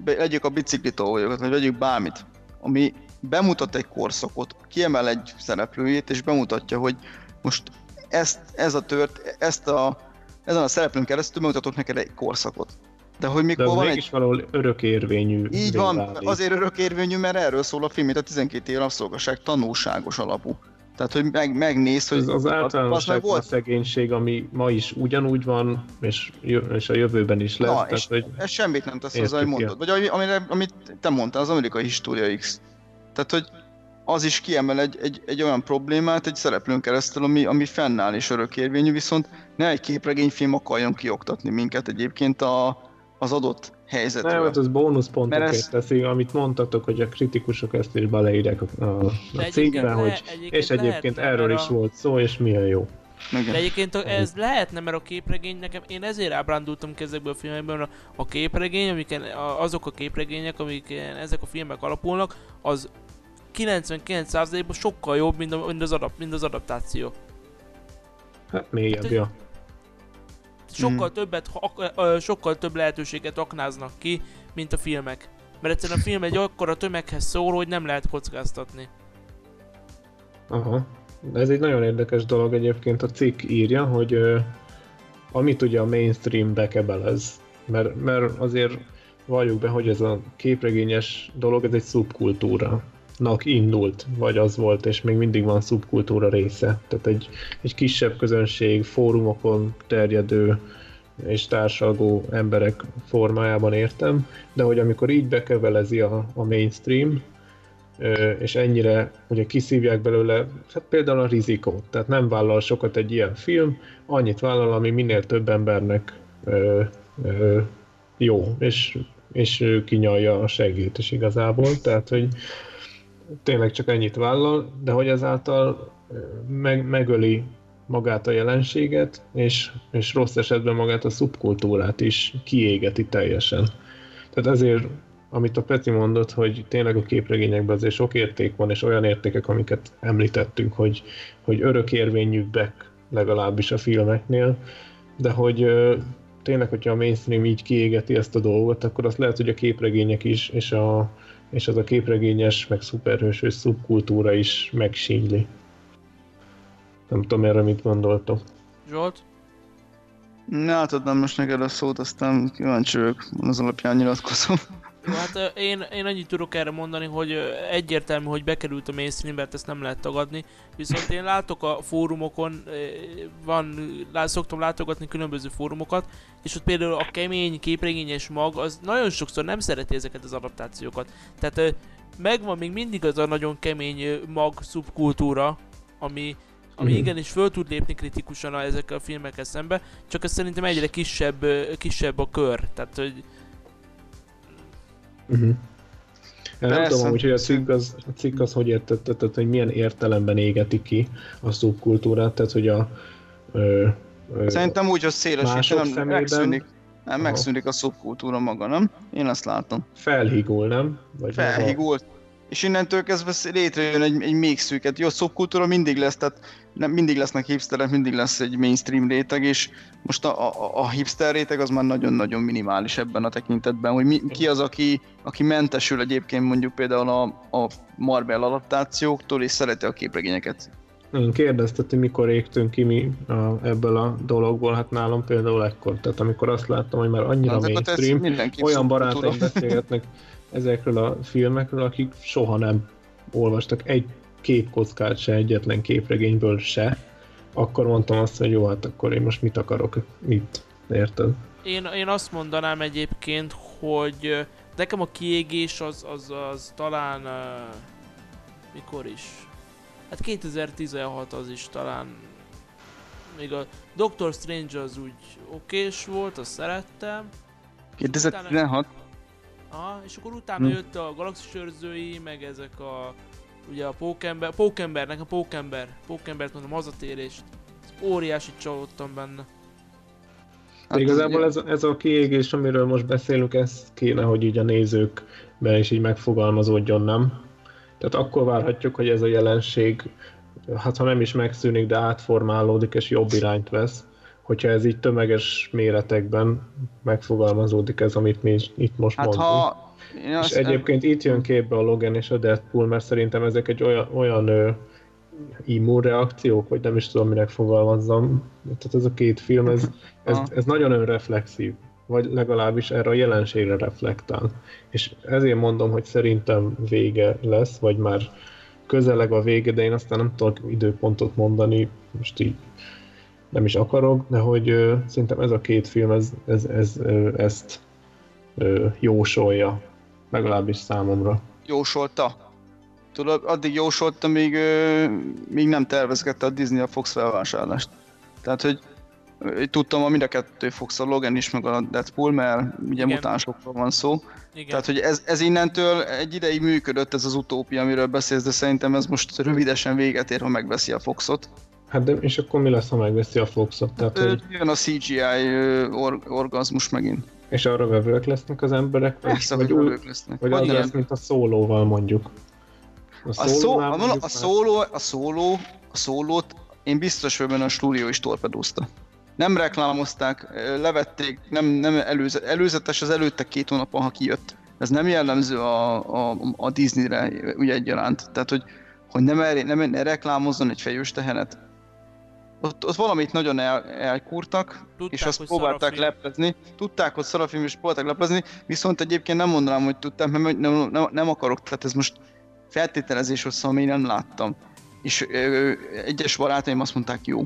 Be, legyük a biciklitolójokat, vagy vegyük bármit, ami bemutat egy korszakot, kiemel egy szereplőjét, és bemutatja, hogy most ezt, ez a tört, ezt a, ezen a szereplőn keresztül bemutatok neked egy korszakot. De hogy De mikor az van egy... valahol örökérvényű. Így van, azért örökérvényű, mert erről szól a film, mint a 12 év rabszolgaság tanúságos alapú. Tehát, hogy meg, megnéz, hogy Ez az az általánosság a volt, szegénység, ami ma is ugyanúgy van, és, jö- és a jövőben is lesz. Na, tehát, és hogy ez semmit nem tesz hozzá, hogy mondod. Vagy ami- amire, amit te mondtál, az amerikai História X. Tehát, hogy az is kiemel egy, egy, egy olyan problémát egy szereplőn keresztül, ami, ami fennáll és örökérvényű, viszont ne egy képregényfilm akarjon kioktatni minket egyébként a, az adott helyzetről. nem, hát az bónuszpontokért Mert ez... ez- teszi, amit mondtatok, hogy a kritikusok ezt is beleírják a, a, a egyébként cikkbe, le- hogy egyébként és egyébként lehetne, erről mert is a- volt szó, és milyen jó. Igen. De egyébként ez lehetne, mert a képregény nekem, én ezért ábrándultam ki ezekből a filmekből, mert a képregény, amiken, azok a képregények, amik ezek a filmek alapulnak, az 99%-ban sokkal jobb, mint, a, mint, az, adap, mint az adaptáció. Hát mélyebb, Hát, ja. Sokkal Mhm. többet, sokkal több lehetőséget aknáznak ki, mint a filmek. Mert egyszerűen a film egy akkora tömeghez szól, hogy nem lehet kockáztatni. Aha. Ez egy nagyon érdekes dolog egyébként. A cikk írja, hogy amit ugye a mainstream bekebelez, mert, mert azért valljuk be, hogy ez a képregényes dolog, ez egy szubkultúra nak indult, vagy az volt, és még mindig van szubkultúra része. Tehát egy, egy kisebb közönség, fórumokon terjedő és társalgó emberek formájában értem, de hogy amikor így bekevelezi a, a mainstream, és ennyire ugye kiszívják belőle, hát például a rizikót, tehát nem vállal sokat egy ilyen film, annyit vállal, ami minél több embernek ö, ö, jó, és, és kinyalja a segít is igazából, tehát hogy tényleg csak ennyit vállal, de hogy ezáltal meg, megöli magát a jelenséget, és, és rossz esetben magát a szubkultúrát is kiégeti teljesen. Tehát ezért, amit a Peti mondott, hogy tényleg a képregényekben azért sok érték van, és olyan értékek, amiket említettünk, hogy, hogy örökérvényűbbek legalábbis a filmeknél, de hogy tényleg, hogyha a mainstream így kiégeti ezt a dolgot, akkor azt lehet, hogy a képregények is, és, a, és az a képregényes, meg szuperhősös szubkultúra is megsínyli. Nem tudom erre mit gondoltok. Zsolt? Na, hát adnám most neked a szót, aztán kíváncsi vagyok, az alapján nyilatkozom. Jó, hát én, én annyit tudok erre mondani, hogy egyértelmű, hogy bekerült a mainstreambe, ezt nem lehet tagadni. Viszont én látok a fórumokon, van, szoktam látogatni különböző fórumokat, és ott például a kemény, képregényes mag, az nagyon sokszor nem szereti ezeket az adaptációkat. Tehát megvan még mindig az a nagyon kemény mag szubkultúra, ami, ami mm. igenis föl tud lépni kritikusan ezekkel a filmekkel szembe, csak ez szerintem egyre kisebb, kisebb a kör. Tehát, hogy Uh-huh. nem tudom, hogy a cikk az, a cikk az hogy értette, tehát hogy milyen értelemben égeti ki a szubkultúrát, tehát hogy a... Ö, ö, Szerintem úgy, hogy széles, nem szemében, megszűnik. Nem, megszűnik a szubkultúra maga, nem? Én azt látom. Felhigul, nem? Vagy Felhigult és innentől kezdve létrejön egy, egy még szűket. Jó, szubkultúra mindig lesz, tehát nem, mindig lesznek hipsterek, mindig lesz egy mainstream réteg, és most a, a, a hipster réteg az már nagyon-nagyon minimális ebben a tekintetben, hogy mi, ki az, aki, aki mentesül egyébként mondjuk például a, a Marvel adaptációktól, és szereti a képregényeket. Én kérdezted, hogy mikor égtünk ki mi a, ebből a dologból, hát nálam például ekkor. Tehát amikor azt láttam, hogy már annyira Na, mainstream, olyan barátaim beszélgetnek (laughs) ezekről a filmekről, akik soha nem olvastak egy képkockát se, egyetlen képregényből se, akkor mondtam azt, hogy jó, hát akkor én most mit akarok, mit, érted? Én, én azt mondanám egyébként, hogy nekem a kiégés az, az, az talán uh, mikor is? Hát 2016 az is talán még a Doctor Strange az úgy okés volt, azt szerettem. 2016? Aha, és akkor utána hm. jött a Galaxis őrzői, meg ezek a... Ugye a Pókember, Pókember, nekem Pókember, Pókembert mondom, hazatérést. Óriási csalódtam benne. Hát igazából ez, ez a kiégés, amiről most beszélünk, ez kéne, hogy így a nézőkben is így megfogalmazódjon, nem? Tehát akkor várhatjuk, hogy ez a jelenség, hát ha nem is megszűnik, de átformálódik és jobb irányt vesz hogyha ez így tömeges méretekben megfogalmazódik ez, amit mi itt most hát mondunk. Ha... és azt egyébként itt jön képbe a Logan és a Deadpool, mert szerintem ezek egy olyan, olyan ö, immunreakciók, vagy nem is tudom, minek fogalmazzam. Tehát ez a két film, ez, ez, ez nagyon önreflexív, vagy legalábbis erre a jelenségre reflektál. És ezért mondom, hogy szerintem vége lesz, vagy már közeleg a vége, de én aztán nem tudok időpontot mondani, most így nem is akarok, de hogy ö, szerintem ez a két film ez, ez, ez, ö, ezt ö, jósolja, legalábbis számomra. Jósolta? Tudod, addig jósolta, míg, ö, míg nem tervezgette a Disney a Fox felvásárlást. Tehát, hogy tudtam, a mind a kettő Fox, a Logan is, meg a Deadpool, mert ugye Igen. mutánsokról van szó. Igen. Tehát, hogy ez, ez innentől egy ideig működött ez az utópia, amiről beszélsz, de szerintem ez most rövidesen véget ér, ha megveszi a Foxot. Hát de és akkor mi lesz, ha megveszi a Foxot? Tehát, hogy... Jön a CGI or- orgazmus megint. És arra vevők lesznek az emberek? Vagy, Persze, vagy, úgy, lesznek. Vagy, vagy az lesz, mint a szólóval mondjuk. A, a, szó, a, a, szóló, a szóló, a szólót én biztos, hogy a stúdió is torpedózta. Nem reklámozták, levették, nem, nem előze, előzetes az előtte két hónapon, ha kijött. Ez nem jellemző a, a, a Disney-re ugye egyaránt. Tehát, hogy, hogy nem, el, nem ne reklámozzon egy fejős tehenet, ott, ott valamit nagyon el, elkurtak, tudták, és azt próbálták szarafilm. leplezni. Tudták, hogy szarafilm, és próbálták leplezni, viszont egyébként nem mondanám, hogy tudták, mert nem, nem, nem akarok, tehát ez most feltételezés hosszú, ami nem láttam. És ö, egyes barátaim azt mondták, jó.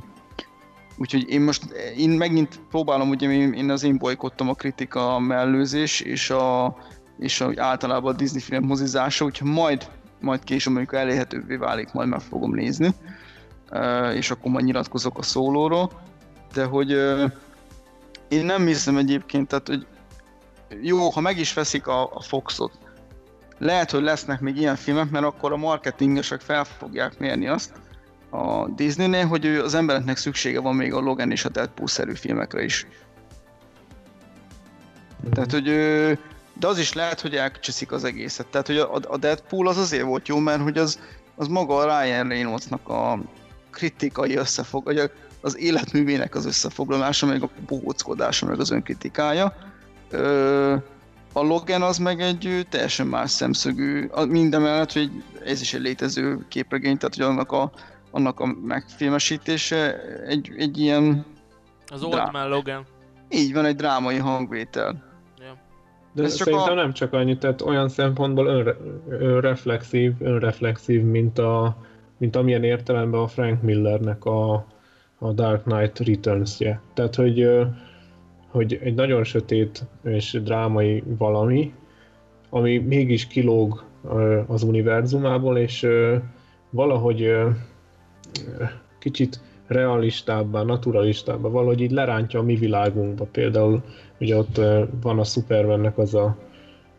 Úgyhogy én most, én megint próbálom, ugye én az én bolykottam a kritika a mellőzés, és a, és a, általában a Disney film mozizása, úgyhogy majd majd később mondjuk elérhetővé válik, majd meg fogom nézni, és akkor majd nyilatkozok a szólóról, de hogy én nem hiszem egyébként, tehát hogy jó, ha meg is veszik a, a Foxot, lehet, hogy lesznek még ilyen filmek, mert akkor a marketingesek fel fogják mérni azt a Disney-nél, hogy az embereknek szüksége van még a Logan és a Deadpool-szerű filmekre is. Tehát, hogy de az is lehet, hogy elcseszik az egészet. Tehát, hogy a, Deadpool az azért volt jó, mert hogy az, az maga a Ryan Reynoldsnak a kritikai összefog, vagy az életművének az összefoglalása, meg a bohóckodása, meg az önkritikája. a Logan az meg egy teljesen más szemszögű, mindemellett, hogy ez is egy létező képregény, tehát hogy annak a, annak a megfilmesítése egy, egy ilyen... Az Old Man Logan. Így van, egy drámai hangvétel. De Ez szerintem a... nem csak annyit, tehát olyan szempontból önre, önreflexív, önreflexív, mint, a, mint amilyen értelemben a Frank Millernek a, a Dark Knight Returns-je. Tehát, hogy, hogy egy nagyon sötét és drámai valami, ami mégis kilóg az univerzumából, és valahogy kicsit realistábbá, naturalistábbá, valahogy így lerántja a mi világunkba. Például ugye ott van a Supermannek az a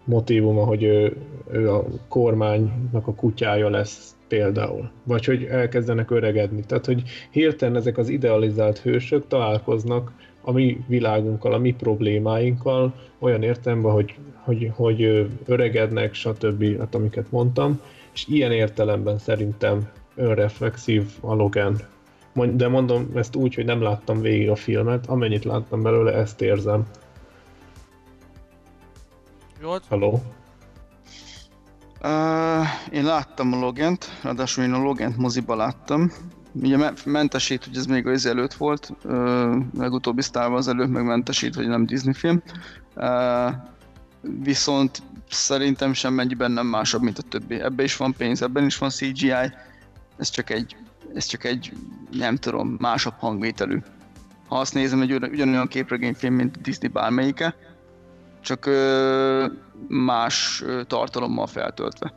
motivuma, hogy ő, ő a kormánynak a kutyája lesz például. Vagy hogy elkezdenek öregedni. Tehát, hogy hirtelen ezek az idealizált hősök találkoznak a mi világunkkal, a mi problémáinkkal, olyan értelemben, hogy, hogy, hogy öregednek, stb., hát amiket mondtam, és ilyen értelemben szerintem önreflexív a Logan de mondom ezt úgy, hogy nem láttam végig a filmet, amennyit láttam belőle, ezt érzem. Volt? Halló? Én láttam a Logent, ráadásul én a Logent moziba láttam. Ugye me- mentesít, hogy ez még az előtt volt, uh, legutóbbi Star Wars előtt meg mentesít, hogy nem Disney film. Uh, viszont szerintem sem mennyiben nem másabb, mint a többi. Ebben is van pénz, ebben is van CGI. Ez csak egy ez csak egy, nem tudom, másabb hangvételű. Ha azt nézem, egy ugyanolyan képregényfilm, mint Disney bármelyike, csak ö, más tartalommal feltöltve.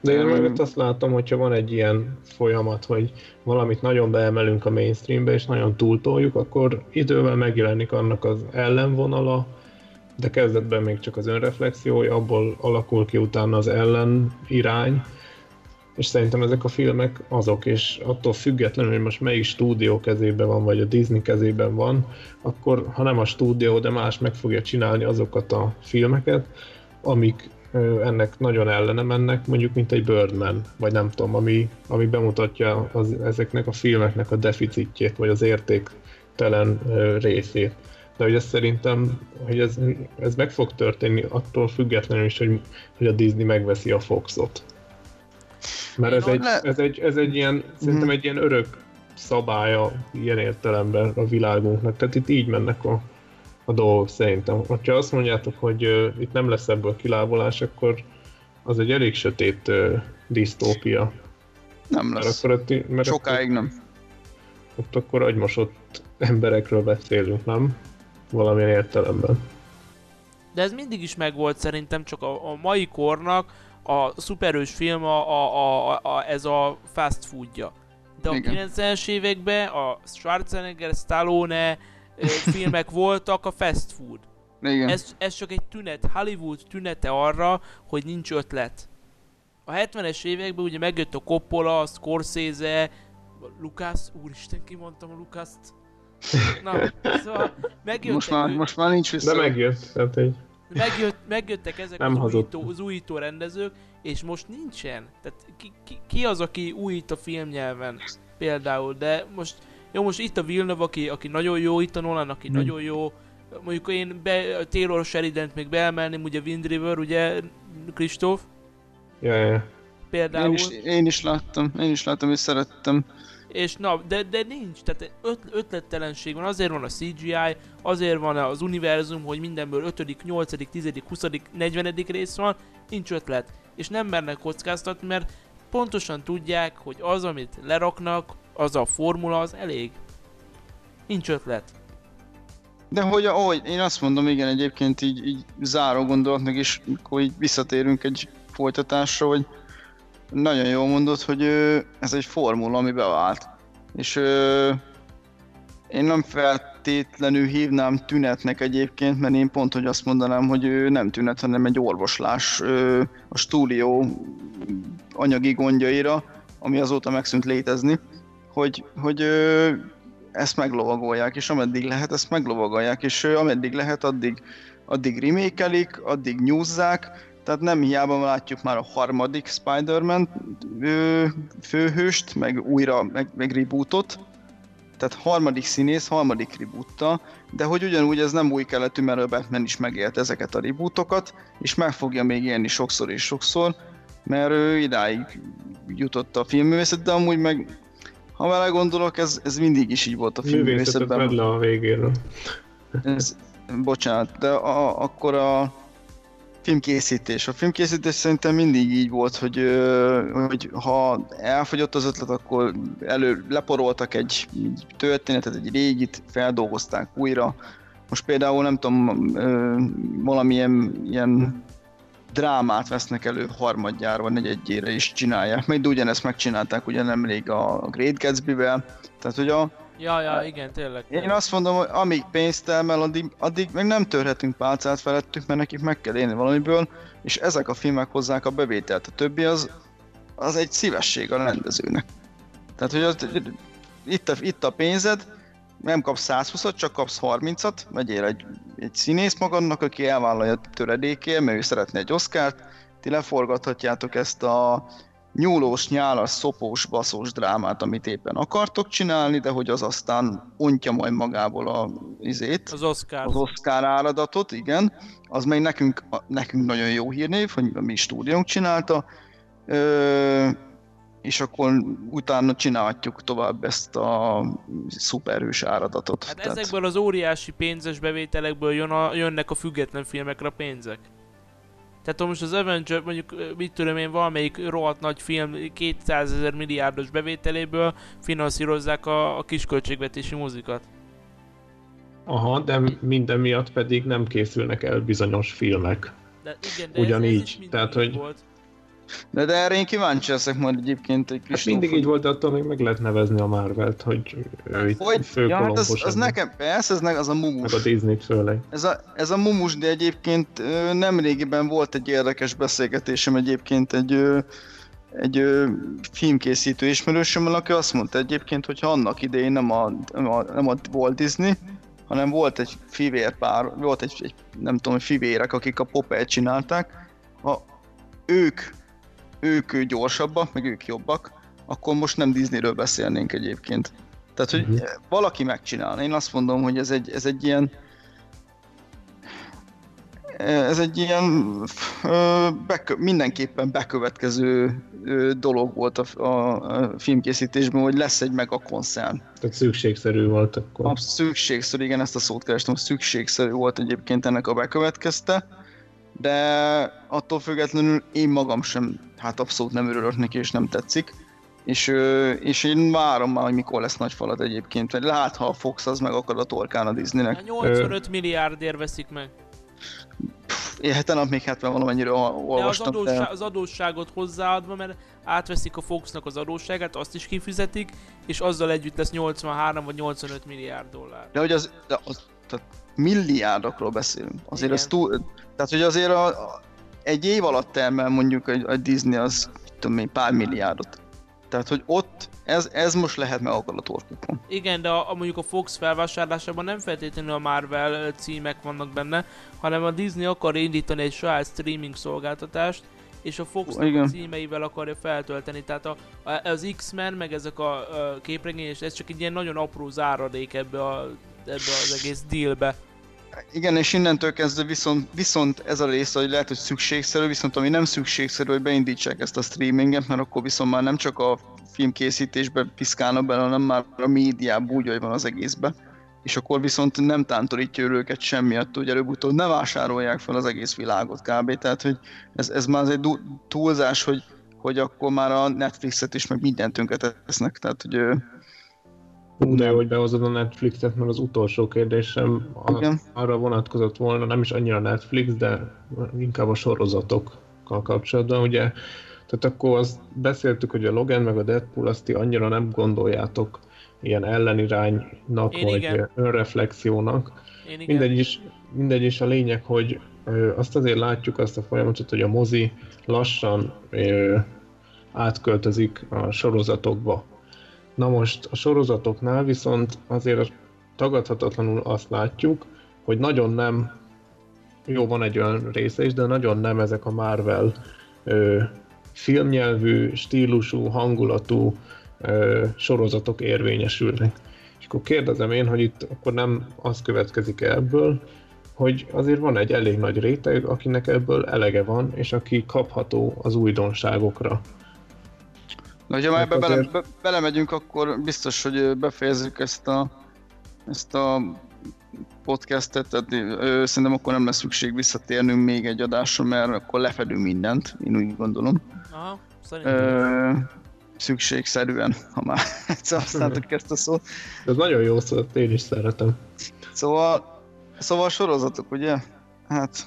De én meg azt látom, hogyha van egy ilyen folyamat, hogy valamit nagyon beemelünk a mainstreambe, és nagyon túltoljuk, akkor idővel megjelenik annak az ellenvonala, de kezdetben még csak az önreflexiója, abból alakul ki utána az ellen irány, és szerintem ezek a filmek azok, és attól függetlenül, hogy most melyik stúdió kezében van, vagy a Disney kezében van, akkor ha nem a stúdió, de más meg fogja csinálni azokat a filmeket, amik ennek nagyon ellene mennek, mondjuk mint egy Birdman, vagy nem tudom, ami, ami bemutatja az, ezeknek a filmeknek a deficitjét, vagy az értéktelen részét. De hogy ez szerintem, hogy ez, ez meg fog történni attól függetlenül is, hogy, hogy a Disney megveszi a Foxot. Mert ez egy, ez egy, ez egy ilyen, mm. szerintem egy ilyen örök szabálya ilyen értelemben a világunknak. Tehát itt így mennek a, a dolgok szerintem. Ha azt mondjátok, hogy uh, itt nem lesz ebből kilábolás, akkor az egy elég sötét uh, disztópia. Nem lesz. Mert akkor, mert Sokáig akkor, nem. Ott akkor agymosott emberekről beszélünk, nem? Valamilyen értelemben. De ez mindig is megvolt szerintem, csak a, a mai kornak a szuperős film a, a, a, a, ez a fast foodja. De a 90-es években a Schwarzenegger, Stallone (laughs) filmek voltak a fast food. Igen. Ez, ez csak egy tünet, Hollywood tünete arra, hogy nincs ötlet. A 70-es években ugye megjött a Coppola, a Scorsese, Lucas, úristen kimondtam a Lucas-t. Na, szóval megjöttek most már, ő... most már nincs vissza. De megjött, tehát egy... Megjött, megjöttek ezek Nem az újító, az újító rendezők, és most nincsen. Tehát ki, ki, ki az, aki újít a filmnyelven például, de most jó, most itt a Villeneuve, aki, aki nagyon jó, itt a Nolan, aki hmm. nagyon jó, mondjuk én be, Taylor Sheridan-t még beemelném, ugye Wind River, ugye Kristóf? Ja, ja. Például. Én is, én is láttam, én is láttam, és szerettem és na, de, de nincs, tehát öt, ötlettelenség van, azért van a CGI, azért van az univerzum, hogy mindenből 5., 8., 10., 20., 40. rész van, nincs ötlet. És nem mernek kockáztatni, mert pontosan tudják, hogy az, amit leraknak, az a formula, az elég. Nincs ötlet. De hogy ahogy én azt mondom, igen, egyébként így, így záró gondolatnak is, így visszatérünk egy folytatásra, hogy nagyon jól mondod, hogy ez egy formula, ami bevált. És én nem feltétlenül hívnám tünetnek egyébként, mert én pont, hogy azt mondanám, hogy ő nem tünet, hanem egy orvoslás a stúdió anyagi gondjaira, ami azóta megszűnt létezni, hogy, hogy ezt meglovagolják, és ameddig lehet, ezt meglovagolják, és ameddig lehet, addig, addig remékelik, addig nyúzzák, tehát nem hiába látjuk már a harmadik Spider-Man főhőst, meg újra, meg, meg rebootot, tehát harmadik színész, harmadik reboottal, de hogy ugyanúgy ez nem új keletű, mert a Batman is megélt ezeket a rebootokat, és meg fogja még élni sokszor és sokszor, mert ő idáig jutott a filmművészet, de amúgy meg ha vele gondolok, ez, ez mindig is így volt a filmművészetben. Művészetet le a végéről. Ez, bocsánat, de a, akkor a filmkészítés. A filmkészítés szerintem mindig így volt, hogy, hogy ha elfogyott az ötlet, akkor elő leporoltak egy, egy történetet, egy régit, feldolgozták újra. Most például nem tudom, valamilyen ilyen drámát vesznek elő harmadjára, vagy negyedjére is csinálják. Majd ugyanezt megcsinálták ugye nemrég a Great Gatsby-vel. Tehát, hogy a, Ja, ja, igen, tényleg. Én azt mondom, hogy amíg pénzt termel, addig, addig meg nem törhetünk pálcát felettük, mert nekik meg kell élni valamiből, és ezek a filmek hozzák a bevételt. A többi az, az egy szívesség a rendezőnek. Tehát, hogy az, itt, a, itt a pénzed, nem kapsz 120-at, csak kapsz 30-at, vegyél egy, egy színész magadnak, aki elvállalja a töredékért, mert ő szeretne egy Oscárt, ti leforgathatjátok ezt a nyúlós, nyálas, szopós, baszós drámát, amit éppen akartok csinálni, de hogy az aztán ontja majd magából a izét. Az Oscar. Az Oscar áradatot, igen. Az meg nekünk, nekünk nagyon jó hírnév, hogy a mi stúdiónk csinálta. Ö, és akkor utána csinálhatjuk tovább ezt a szuperhős áradatot. Hát Tehát... ezekből az óriási pénzes bevételekből jön a, jönnek a független filmekre pénzek. Tehát most az Avenger, mondjuk mit tudom én, valamelyik rohadt nagy film 200 ezer milliárdos bevételéből finanszírozzák a, a kisköltségvetési muzikat. Aha, de minden miatt pedig nem készülnek el bizonyos filmek. De igen, de Ugyanígy. Ez, ez Tehát, hogy volt. De, de erre én kíváncsi leszek majd egyébként egy Hát mindig így volt, de attól még meg lehet nevezni a Marvelt, hogy ő itt hogy? ja, hát az, az, nekem, persze, ez ne, az a mumus. Meg a Disney főleg. Ez a, ez a mumus, de egyébként nem régiben volt egy érdekes beszélgetésem egyébként egy, egy filmkészítő ismerősömmel, aki azt mondta egyébként, hogy annak idején nem a, nem a, nem a Walt Disney, hanem volt egy fivérpár, volt egy, egy nem tudom, fivérek, akik a Popeye csinálták, ha ők ők gyorsabbak, meg ők jobbak, akkor most nem Disneyről beszélnénk egyébként. Tehát, hogy uh-huh. valaki megcsinálna. Én azt mondom, hogy ez egy, ez egy ilyen ez egy ilyen bekö, mindenképpen bekövetkező dolog volt a, a, a filmkészítésben, hogy lesz egy meg a koncern. Tehát szükségszerű volt akkor. Absz- szükségszerű, igen, ezt a szót kerestem, szükségszerű volt egyébként ennek a bekövetkezte, de attól függetlenül én magam sem hát abszolút nem örülök neki, és nem tetszik. És, és én várom már, hogy mikor lesz nagy falat egyébként, vagy lát, ha a Fox az meg akar a torkán a Disneynek. 85 milliárdért veszik meg. Heten nap még 70 valamennyire olvastam. De az, adósság, de... az adósságot hozzáadva, mert átveszik a Foxnak az adósságát, azt is kifizetik, és azzal együtt lesz 83 vagy 85 milliárd dollár. De hogy az, de az tehát milliárdokról beszélünk. Azért Igen. az túl, tehát hogy azért a, egy év alatt termel mondjuk egy, egy Disney az tudom én, pár milliárdot. Tehát, hogy ott ez, ez most lehet meg akar a torkukon. Igen, de a, a, mondjuk a Fox felvásárlásában nem feltétlenül a Marvel címek vannak benne, hanem a Disney akar indítani egy saját streaming szolgáltatást, és a Fox a címeivel akarja feltölteni. Tehát a, a, az X-Men, meg ezek a, a képregény, és ez csak egy ilyen nagyon apró záradék ebbe, a, ebbe az egész dealbe. Igen, és innentől kezdve viszont, viszont ez a rész, hogy lehet, hogy szükségszerű, viszont ami nem szükségszerű, hogy beindítsák ezt a streaminget, mert akkor viszont már nem csak a filmkészítésbe piszkálnak bele, hanem már a médiában úgy, hogy van az egészbe. És akkor viszont nem tántorítja őket semmiatt, hogy előbb-utóbb ne vásárolják fel az egész világot kb. Tehát, hogy ez, ez már egy túlzás, hogy, hogy akkor már a Netflixet is meg mindent tönkretesznek. Tehát, hogy Hú, de hogy behozod a Netflixet, mert az utolsó kérdésem a, arra vonatkozott volna, nem is annyira Netflix, de inkább a sorozatokkal kapcsolatban. Ugye Tehát akkor azt beszéltük, hogy a Logan meg a Deadpool azt ti annyira nem gondoljátok ilyen elleniránynak, Én vagy igen. önreflexiónak. Én igen. Mindegy is, mindegy is a lényeg, hogy ö, azt azért látjuk azt a folyamatot, hogy a mozi lassan ö, átköltözik a sorozatokba. Na most a sorozatoknál viszont azért tagadhatatlanul azt látjuk, hogy nagyon nem, jó van egy olyan része is, de nagyon nem ezek a Marvel ö, filmnyelvű, stílusú, hangulatú ö, sorozatok érvényesülnek. És akkor kérdezem én, hogy itt akkor nem az következik ebből, hogy azért van egy elég nagy réteg, akinek ebből elege van, és aki kapható az újdonságokra. Na, hogyha már ebbe Hát bele, azért- be, belemegyünk, akkor biztos, hogy befejezzük ezt a, ezt a podcastet, tehát ö, szerintem akkor nem lesz szükség visszatérnünk még egy adásra, mert akkor lefedünk mindent, én úgy gondolom. Aha, szerintem. Ö, szükségszerűen, ha már (laughs) egyszer használtuk ezt a szót. Ez nagyon jó szó, én is szeretem. Szóval, szóval a sorozatok, ugye? Hát,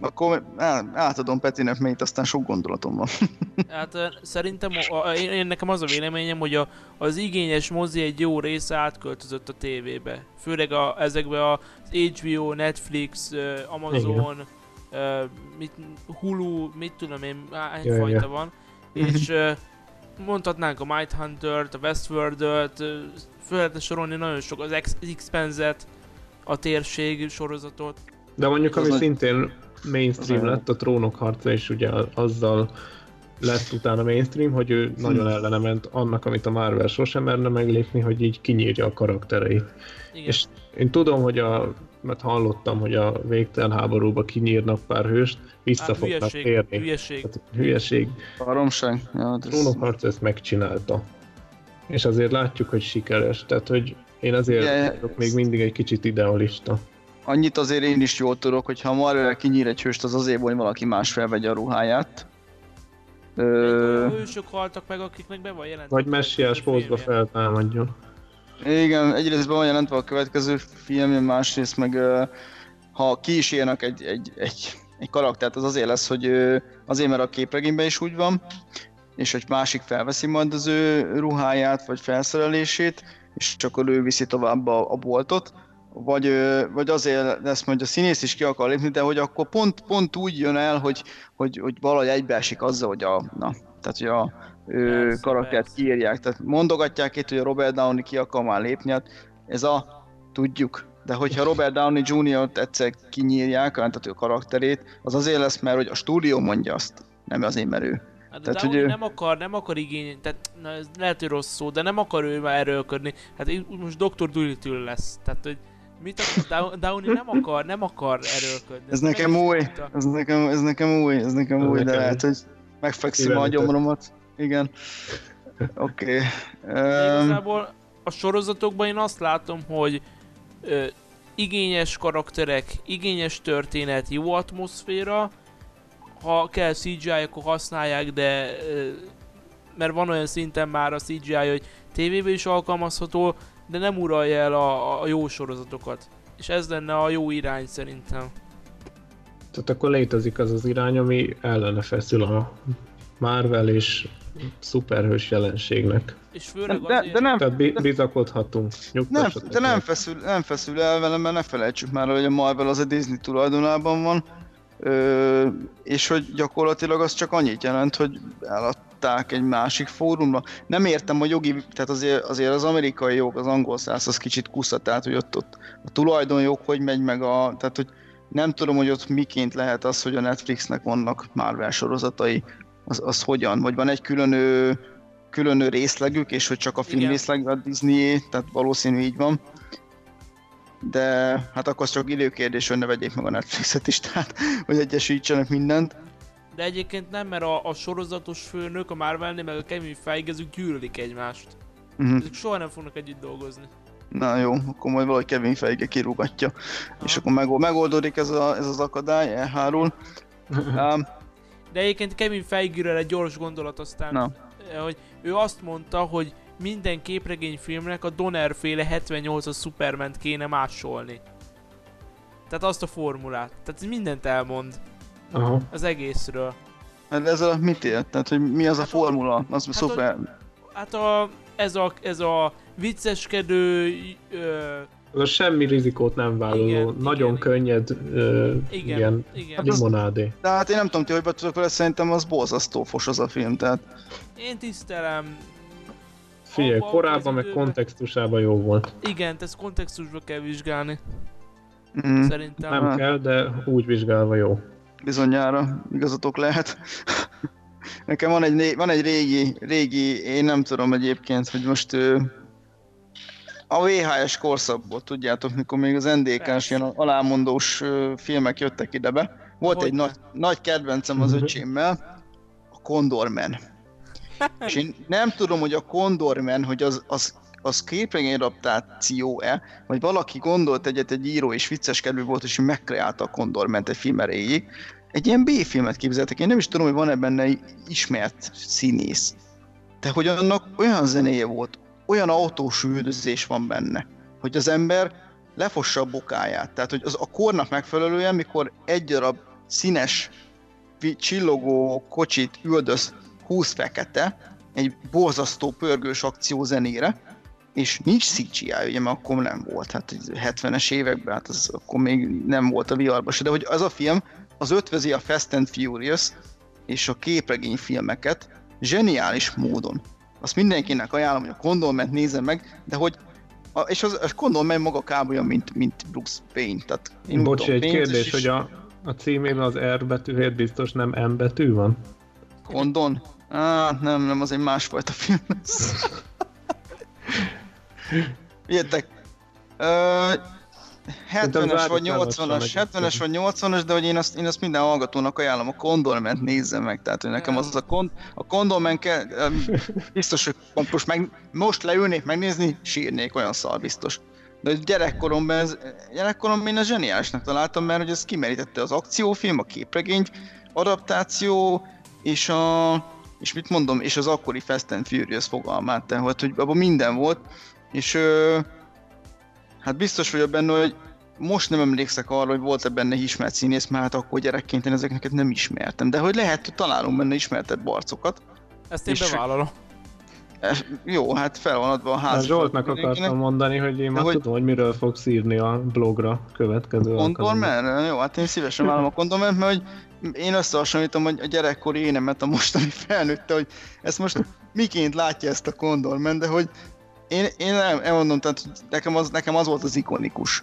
akkor el, átadom Petinek, mert itt aztán sok gondolatom van. (laughs) Hát szerintem a, a, én, én nekem az a véleményem, hogy a, az igényes mozi egy jó része átköltözött a tévébe. Főleg a, ezekbe az HBO, Netflix, Amazon, mit, Hulu, mit tudom én, hány fajta ja. van. (laughs) És mondhatnánk a Mindhunter-t, a Westworld-öt, ö, föl lehetne sorolni nagyon sok, az X- X-Penzet, a térség sorozatot. De mondjuk, ami szintén mainstream lett, a trónok harca, és ugye azzal lett utána mainstream, hogy ő nagyon ellene ment annak, amit a Marvel sosem merne meglépni, hogy így kinyírja a karaktereit. Igen. És én tudom, hogy a, mert hallottam, hogy a végtelen háborúba kinyírnak pár hőst, vissza hát, fognak hülyeség, térni. hülyeség. Tehát hülyeség. Baromság? Ja, A trónok harca ezt megcsinálta. És azért látjuk, hogy sikeres. Tehát, hogy én azért Igen, vagyok még mindig egy kicsit idealista. Annyit azért én is jól tudok, hogy ha Marvel kinyír egy hőst, az azért, hogy valaki más felvegye a ruháját. Ö. Hősök haltak meg, akiknek be van jelentve. Vagy a messiás pózba feltámadjon. igen, egyrészt be van jelentve a következő film, másrészt meg ha ki is írnak egy, egy, egy, egy karaktert, az azért lesz, hogy azért, mert a képregényben is úgy van, és hogy másik felveszi majd az ő ruháját, vagy felszerelését, és csak akkor ő viszi tovább a, a boltot, vagy, vagy azért lesz, hogy a színész is ki akar lépni, de hogy akkor pont, pont úgy jön el, hogy, hogy, hogy valahogy egybeesik azzal, hogy a, na, tehát hogy a ő karaktert kiírják. Tehát mondogatják itt, hogy a Robert Downey ki akar már lépni, hát ez a tudjuk. De hogyha Robert Downey Jr.-t egyszer kinyírják, tehát a karakterét, az azért lesz, mert hogy a stúdió mondja azt, nem azért, mert ő. Hát Tehát, hogy ő- nem akar, nem akar igény, tehát na, ez lehet, hogy rossz szó, de nem akar ő már erőlködni. Hát most Dr. Dolittle lesz. Tehát, hogy mit akar, Dow- Downey nem akar, nem akar erőlködni. Ez nekem új, ez nekem, ez nekem új, ez nekem Ez új, de lehet, hogy megfekszem a gyomromat. Igen. Oké. Okay. Igazából a sorozatokban én azt látom, hogy ö, igényes karakterek, igényes történet, jó atmoszféra, ha kell CGI, akkor használják, de ö, mert van olyan szinten már a CGI, hogy tévében is alkalmazható, de nem uralja el a, a jó sorozatokat. És ez lenne a jó irány szerintem. Tehát akkor létezik az az irány, ami ellene feszül a Marvel és szuperhős jelenségnek. És főleg De, azért... de nem, Tehát bi- bizakodhatunk. nem, de nem feszül, nem feszül el velem, mert ne felejtsük már, hogy a Marvel az a Disney tulajdonában van, ö, és hogy gyakorlatilag az csak annyit jelent, hogy eladták egy másik fórumra. Nem értem a jogi, tehát azért, azért az amerikai jog, az angol száz az kicsit kusza, tehát hogy ott, ott a tulajdonjog hogy megy meg a, tehát hogy nem tudom, hogy ott miként lehet az, hogy a Netflixnek vannak Marvel sorozatai, az, az hogyan, vagy van egy különő, különő részlegük, és hogy csak a film Igen. részleg a Disney, tehát valószínű így van. De hát akkor az csak időkérdés, hogy ne vegyék meg a Netflixet is, (laughs) tehát hogy egyesítsenek mindent. De egyébként nem, mert a, a sorozatos főnök, a Marvelnél, meg a Kevin Feige, ezek gyűlölik egymást. Uh-huh. Ezek soha nem fognak együtt dolgozni. Na jó, akkor majd valahogy Kevin Feige kirúgatja, és akkor megold, megoldódik ez, a, ez az akadály, elhárul. (laughs) Um, De egyébként Kevin feige egy gyors gondolat aztán, na, eh, hogy ő azt mondta, hogy minden képregényfilmnek a Donner féle 78-as Superman kéne másolni. Tehát azt a formulát. Tehát mindent elmond Aha. az egészről. Hát ez a mit élt? Tehát, hogy mi az a formula? Az hát szuper. Hát a, ez a, ez a vicceskedő... Ö, a semmi rizikót nem vállaló, igen, nagyon igen, könnyed ö, igen, ilyen igen. limonádé. De hát én nem tudom ti, hogy betudok vele, szerintem az borzasztó fos az a film, tehát... Én tisztelem. Figyelj, korábban meg kontextusában jó volt. Igen, ezt kontextusba kell vizsgálni. Mm. Szerintem. Nem kell, de úgy vizsgálva jó. Bizonyára, igazatok lehet. Nekem van egy, van egy régi, régi, én nem tudom egyébként, hogy most a VHS korszakból, tudjátok, mikor még az NDK-s ilyen alámondós filmek jöttek ide be. Volt hogy? egy nagy, nagy kedvencem az öcsémmel, a Condorman. És én nem tudom, hogy a Condorman, hogy az, az, az képregény adaptáció-e, vagy valaki gondolt egyet, egy író és vicces kedvű volt, és megkreálta a Condorman-t egy film erejéig. Egy ilyen B-filmet képzeltek, én nem is tudom, hogy van-e benne ismert színész. De hogy annak olyan zenéje volt, olyan autós üldözés van benne, hogy az ember lefossa a bokáját. Tehát, hogy az a kornak megfelelően, mikor egy darab színes, csillogó kocsit üldöz 20 fekete, egy borzasztó pörgős akció zenére, és nincs CGI, ugye, mert akkor nem volt, hát 70-es években, hát az akkor még nem volt a viharban se, de hogy az a film, az ötvözi a Fast and Furious és a képregényfilmeket zseniális módon azt mindenkinek ajánlom, hogy a Condolment nézze meg, de hogy a, és az, a Condolment maga kb. olyan, mint, mint Bruce Payne. Tehát én Bocsi, egy kérdés, is... hogy a, a címében az R betűért biztos nem M betű van? Condon? Á, nem, nem, az egy másfajta film lesz. (laughs) Jöttek. 70-es vagy 80-as, 70-es vagy 80-as, de hogy én azt, én azt minden hallgatónak ajánlom, a Condorment nézze meg, tehát hogy nekem az a, kon, a Condorment kell, biztos, hogy most, meg, most leülnék megnézni, sírnék, olyan szar biztos. De gyerekkoromban, ez, gyerekkoromban én a zseniálisnak találtam, mert hogy ez kimerítette az akciófilm, a képregény, adaptáció, és a, és mit mondom, és az akkori Fast and Furious fogalmát, tehát hogy abban minden volt, és ö, Hát biztos vagyok benne, hogy most nem emlékszek arra, hogy volt-e benne ismert színész, mert hát akkor gyerekként én ezeket nem ismertem. De hogy lehet, hogy találunk benne ismertett barcokat. Ezt én bevállalom. Jó, hát fel van adva a ház. Zsoltnak akartam mondani, hogy én már hogy... tudom, hogy miről fogsz írni a blogra következő Condorman? Jó, hát én szívesen vállalom a Condorman, mert hogy én összehasonlítom hogy a gyerekkori énemet a mostani felnőtte, hogy ezt most miként látja ezt a Condorman, de hogy én, én nem, elmondom, tehát nekem az, nekem az volt az ikonikus.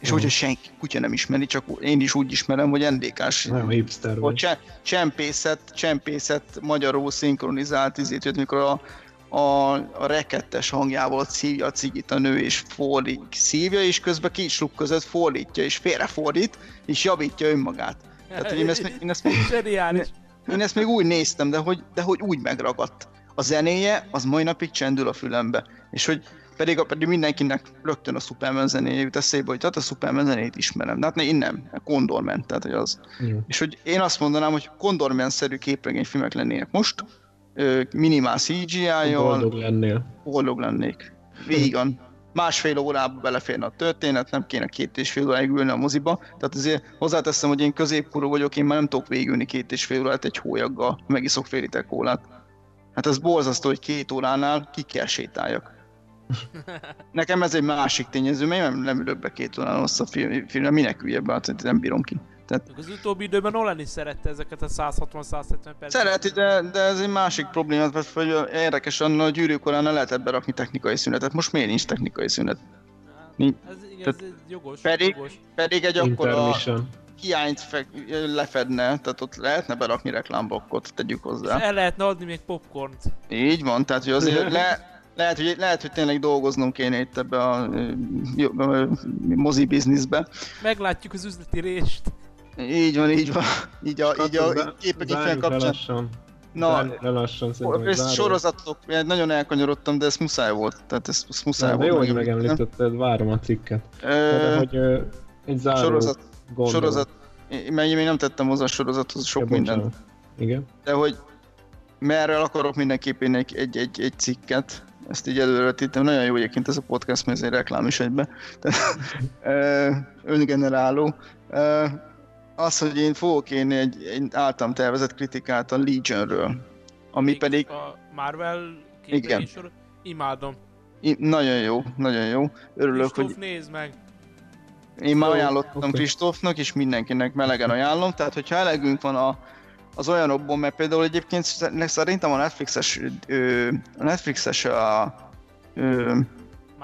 És uh-huh. hogyha senki kutya nem ismeri, csak én is úgy ismerem, hogy NDK-s. Nem hipster vagy. Cse, csempészet, csempészet magyarul szinkronizált izét, mikor a, a, a rekettes hangjával szívja a cigit a nő, és fordít, szívja, és közben kisluk között fordítja, és félrefordít, és javítja önmagát. Tehát, hogy én ezt, én ezt, még, én, én ezt még úgy néztem, de hogy, de hogy úgy megragadt a zenéje az mai napig csendül a fülembe. És hogy pedig, pedig mindenkinek rögtön a Superman zenéje jut eszébe, hogy tehát a Superman zenét ismerem. De hát én nem, a Condorman, tehát hogy az. Mm. És hogy én azt mondanám, hogy Condorman-szerű képregényfilmek lennének most, minimál CGI-jal. Boldog lennél. Boldog lennék. Végan. Másfél órába beleférne a történet, nem kéne két és fél óráig ülni a moziba. Tehát azért hozzáteszem, hogy én középkorú vagyok, én már nem tudok végülni két és fél órát egy hólyaggal, megiszok fél liter kólát. Hát az borzasztó, hogy két óránál ki kell sétáljak. (laughs) Nekem ez egy másik tényező, mert nem, nem ülök be két órán hosszabb film, filmre, minek üljebb be, hát nem bírom ki. Tehát... Az utóbbi időben Nolan is szerette ezeket a 160-170 perc. Szereti, de, de ez egy másik probléma, mert hogy érdekes, a gyűrűkorán lehetett berakni technikai szünetet. Most miért nincs technikai szünet? Nincs. Ez, igen, ez jogos, pedig, jogos. pedig egy akkora hiányt fe, lefedne, tehát ott lehetne berakni reklámblokkot, tegyük hozzá. És el lehetne adni még popcornt. Így van, tehát hogy azért le, lehet, hogy, lehet, hogy tényleg dolgoznom kéne itt ebbe a, a, a mozi bizniszbe. Meglátjuk az üzleti rést. Így van, így van. Így a, így a képek így kapcsán. Na, le lassan, ezt sorozatok, nagyon elkanyarodtam, de ez muszáj volt. Tehát ez, ez muszáj de volt. Jó, hogy megemlítetted, várom a cikket. Ö... De, hogy egy záró... Sorozat, Gondolom. sorozat, mert én még nem tettem hozzá a sorozathoz sok ja, mindent. Igen. De hogy merről akarok mindenképpen egy, egy, egy, egy cikket, ezt így előre tettem. Nagyon jó egyébként ez a podcast, mert ez egy reklám is egybe. (laughs) öngeneráló. az, hogy én fogok írni egy, egy általam tervezett kritikát a Legionről, ami Még pedig A Marvel Igen. Imádom. i- nagyon jó, nagyon jó. Örülök, Kristóf, hogy nézd meg. Én már ajánlottam. Kristófnak, és mindenkinek melegen ajánlom, tehát hogyha elegünk van a, az olyanokból, mert például egyébként sz- szerintem a Netflixes, ö, a Netflixes a, ö,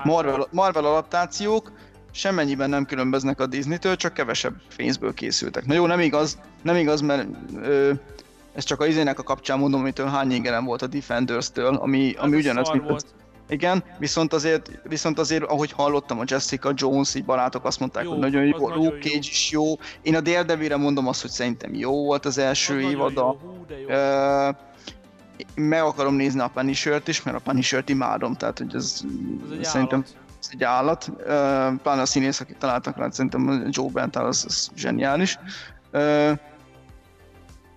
Marvel, Marvel adaptációk semmennyiben nem különböznek a Disney-től, csak kevesebb pénzből készültek. Na jó, nem igaz, nem igaz, mert ö, ez csak a izének a kapcsán mondom, amitől hány ingerem volt a Defenders-től, ami, ami Az ugyanaz, mint volt. Igen, viszont azért, viszont azért, ahogy hallottam, a Jessica Jones, így barátok azt mondták, Jó, hogy nagyon jó, Luke nagyon Cage jó. is jó. Én a Daredevil-re mondom azt, hogy szerintem jó volt az első Az évada. jó, jó. Ö, meg akarom nézni a Punisher-t is, mert a Punisher-t imádom, tehát hogy ez, Az egy szerintem állat. ez egy állat. Ö, pláne a színész, akit találtak rá, szerintem a Joe Bentál az, az zseniális. Ö,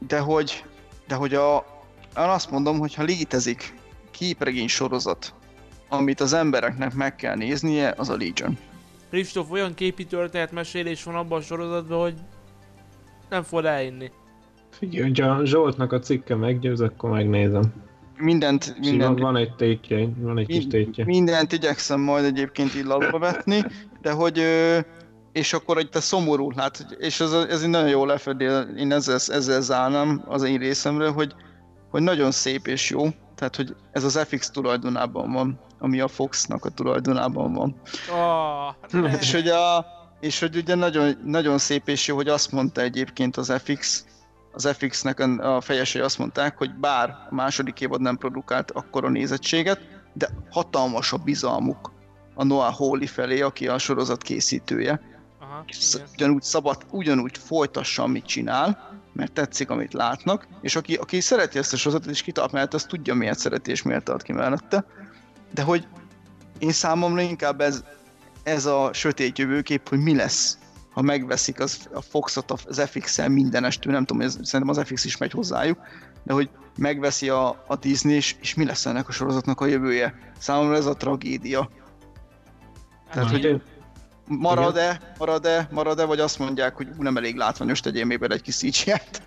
de hogy, de hogy a, én azt mondom, hogy ha létezik képregény sorozat, amit az embereknek meg kell néznie, az a Legion. Kristóf olyan képi történetmesélés van abban a sorozatban, hogy nem fogod elinni. Figyelj, hogyha a Zsoltnak a cikke meggyőz, akkor megnézem. Mindent, mindent, van egy tétje, van egy kis tétje. mindent igyekszem majd egyébként illatba vetni, de hogy ö, és akkor egy te szomorú, hát, és ez, ez egy nagyon jó lefedél, én ezzel, ezzel zárnám az én részemről, hogy, hogy nagyon szép és jó, tehát hogy ez az FX tulajdonában van, ami a Foxnak a tulajdonában van. Oh, És hogy, a, és hogy ugye nagyon, nagyon szép és jó, hogy azt mondta egyébként az FX, az FX-nek a fejesei azt mondták, hogy bár a második évad nem produkált akkora nézettséget, de hatalmas a bizalmuk a Noah Hawley felé, aki a sorozat készítője. Aha, igen. ugyanúgy szabad, ugyanúgy folytassa, amit csinál, mert tetszik, amit látnak, és aki, aki szereti ezt a sorozatot, és kitart mellett, az tudja, miért szereti, és miért tart ki mellette. De hogy én számomra inkább ez, ez a sötét jövőkép, hogy mi lesz, ha megveszik az, a Foxot az FX-el mindenestől, nem tudom, ez, szerintem az FX is megy hozzájuk, de hogy megveszi a, a Disney, és, és mi lesz ennek a sorozatnak a jövője. Számomra ez a tragédia. Tehát, Hát, hogy marad-e, marad-e, marad-e, vagy azt mondják, hogy nem elég látványos, tegyél még bele egy kis CGI-t.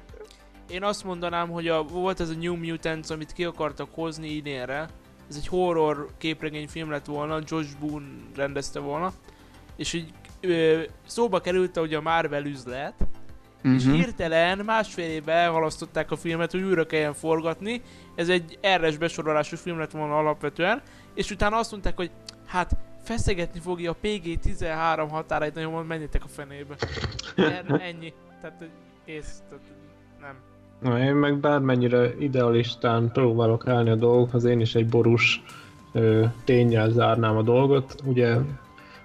Én azt mondanám, hogy a, volt ez a New Mutants, amit ki akartak hozni idénre. Ez egy horror képregényfilm lett volna, Josh Boone rendezte volna. És így ö, szóba került, hogy a Marvel üzlet, Mhm. és hirtelen másfél évbe elhalasztották a filmet, hogy újra kelljen forgatni. Ez egy RS besorolású film lett volna alapvetően, és utána azt mondták, hogy hát feszegetni fogja a PG-13 határait, nagyon mondom, menjetek a fenébe. Er, (laughs) ennyi. Tehát, kész. Tehát, nem. Na, én meg bármennyire idealistán próbálok állni a dolgokhoz, én is egy borús ö, tényel zárnám a dolgot. Ugye,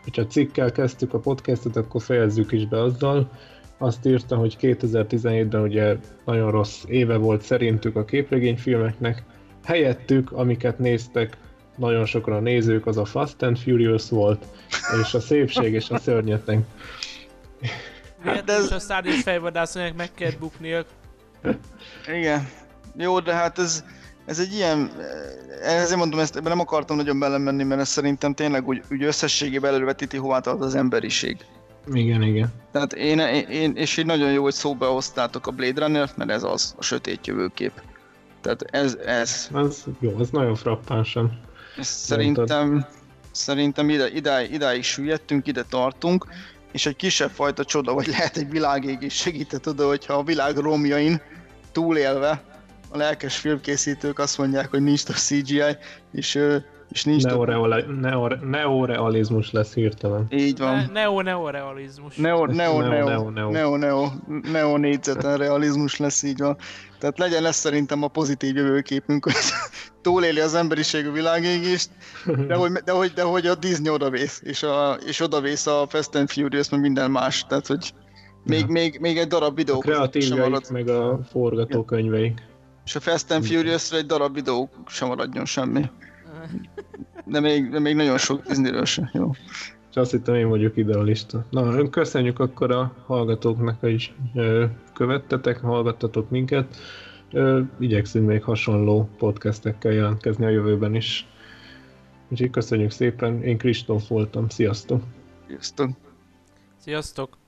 hogyha cikkel kezdtük a podcastot, akkor fejezzük is be azzal. Azt írta, hogy 2017-ben ugye nagyon rossz éve volt szerintük a képregényfilmeknek. Helyettük, amiket néztek nagyon sokan a nézők, az a Fast and Furious volt, és a szépség és a szörnyeteg. Miért de ez- a szárnyas fejvadászonynak meg kell bukniak? Igen. Jó, de hát ez, ez egy ilyen, ezért mondom, ezt ebben nem akartam nagyon belemenni, mert ez szerintem tényleg úgy, úgy összességében elővetíti, hová tart az emberiség. Igen, igen. Tehát én, én, én és így nagyon jó, hogy szóba hoztátok a Blade Runner-t, mert ez az, a sötét jövőkép. Tehát ez, ez, Az jó, az nagyon frappánsan. Szerintem, szerintem ide, idáig, idáig süllyedtünk, ide tartunk, és egy kisebb fajta csoda, vagy lehet egy világégés segített oda, hogyha a világ romjain túlélve a lelkes filmkészítők azt mondják, hogy nincs több CGI, és, és nincs több... Neoreali- neo- neorealizmus lesz hirtelen. Így van. Ne, neo-neorealizmus. Neo, neo, Neo, neo, neo, neo, neo. neo, neo, neo négyzeten realizmus lesz így van. Tehát legyen ez szerintem a pozitív jövőképünk, hogy (laughs) túléli az emberiség a világégést, de hogy, de hogy, de hogy a Disney odavész, és, a, és odavész a Fast and Furious, meg minden más, tehát hogy még, Ja. még, még egy darab A videó sem kreatívjaik, meg a forgatókönyveik. és a Fast and Furious-ra egy darab videó sem maradjon semmi. De még, de még nagyon sok Disneyről sem, jó. És azt hittem én vagyok idealista. Na, köszönjük akkor a hallgatóknak, hogy követtetek, hallgattatok minket. Igyekszünk még hasonló podcastekkel jelentkezni a jövőben is. Úgyhogy köszönjük szépen, én Kristóf voltam, sziasztok! Sziasztok! Sziasztok!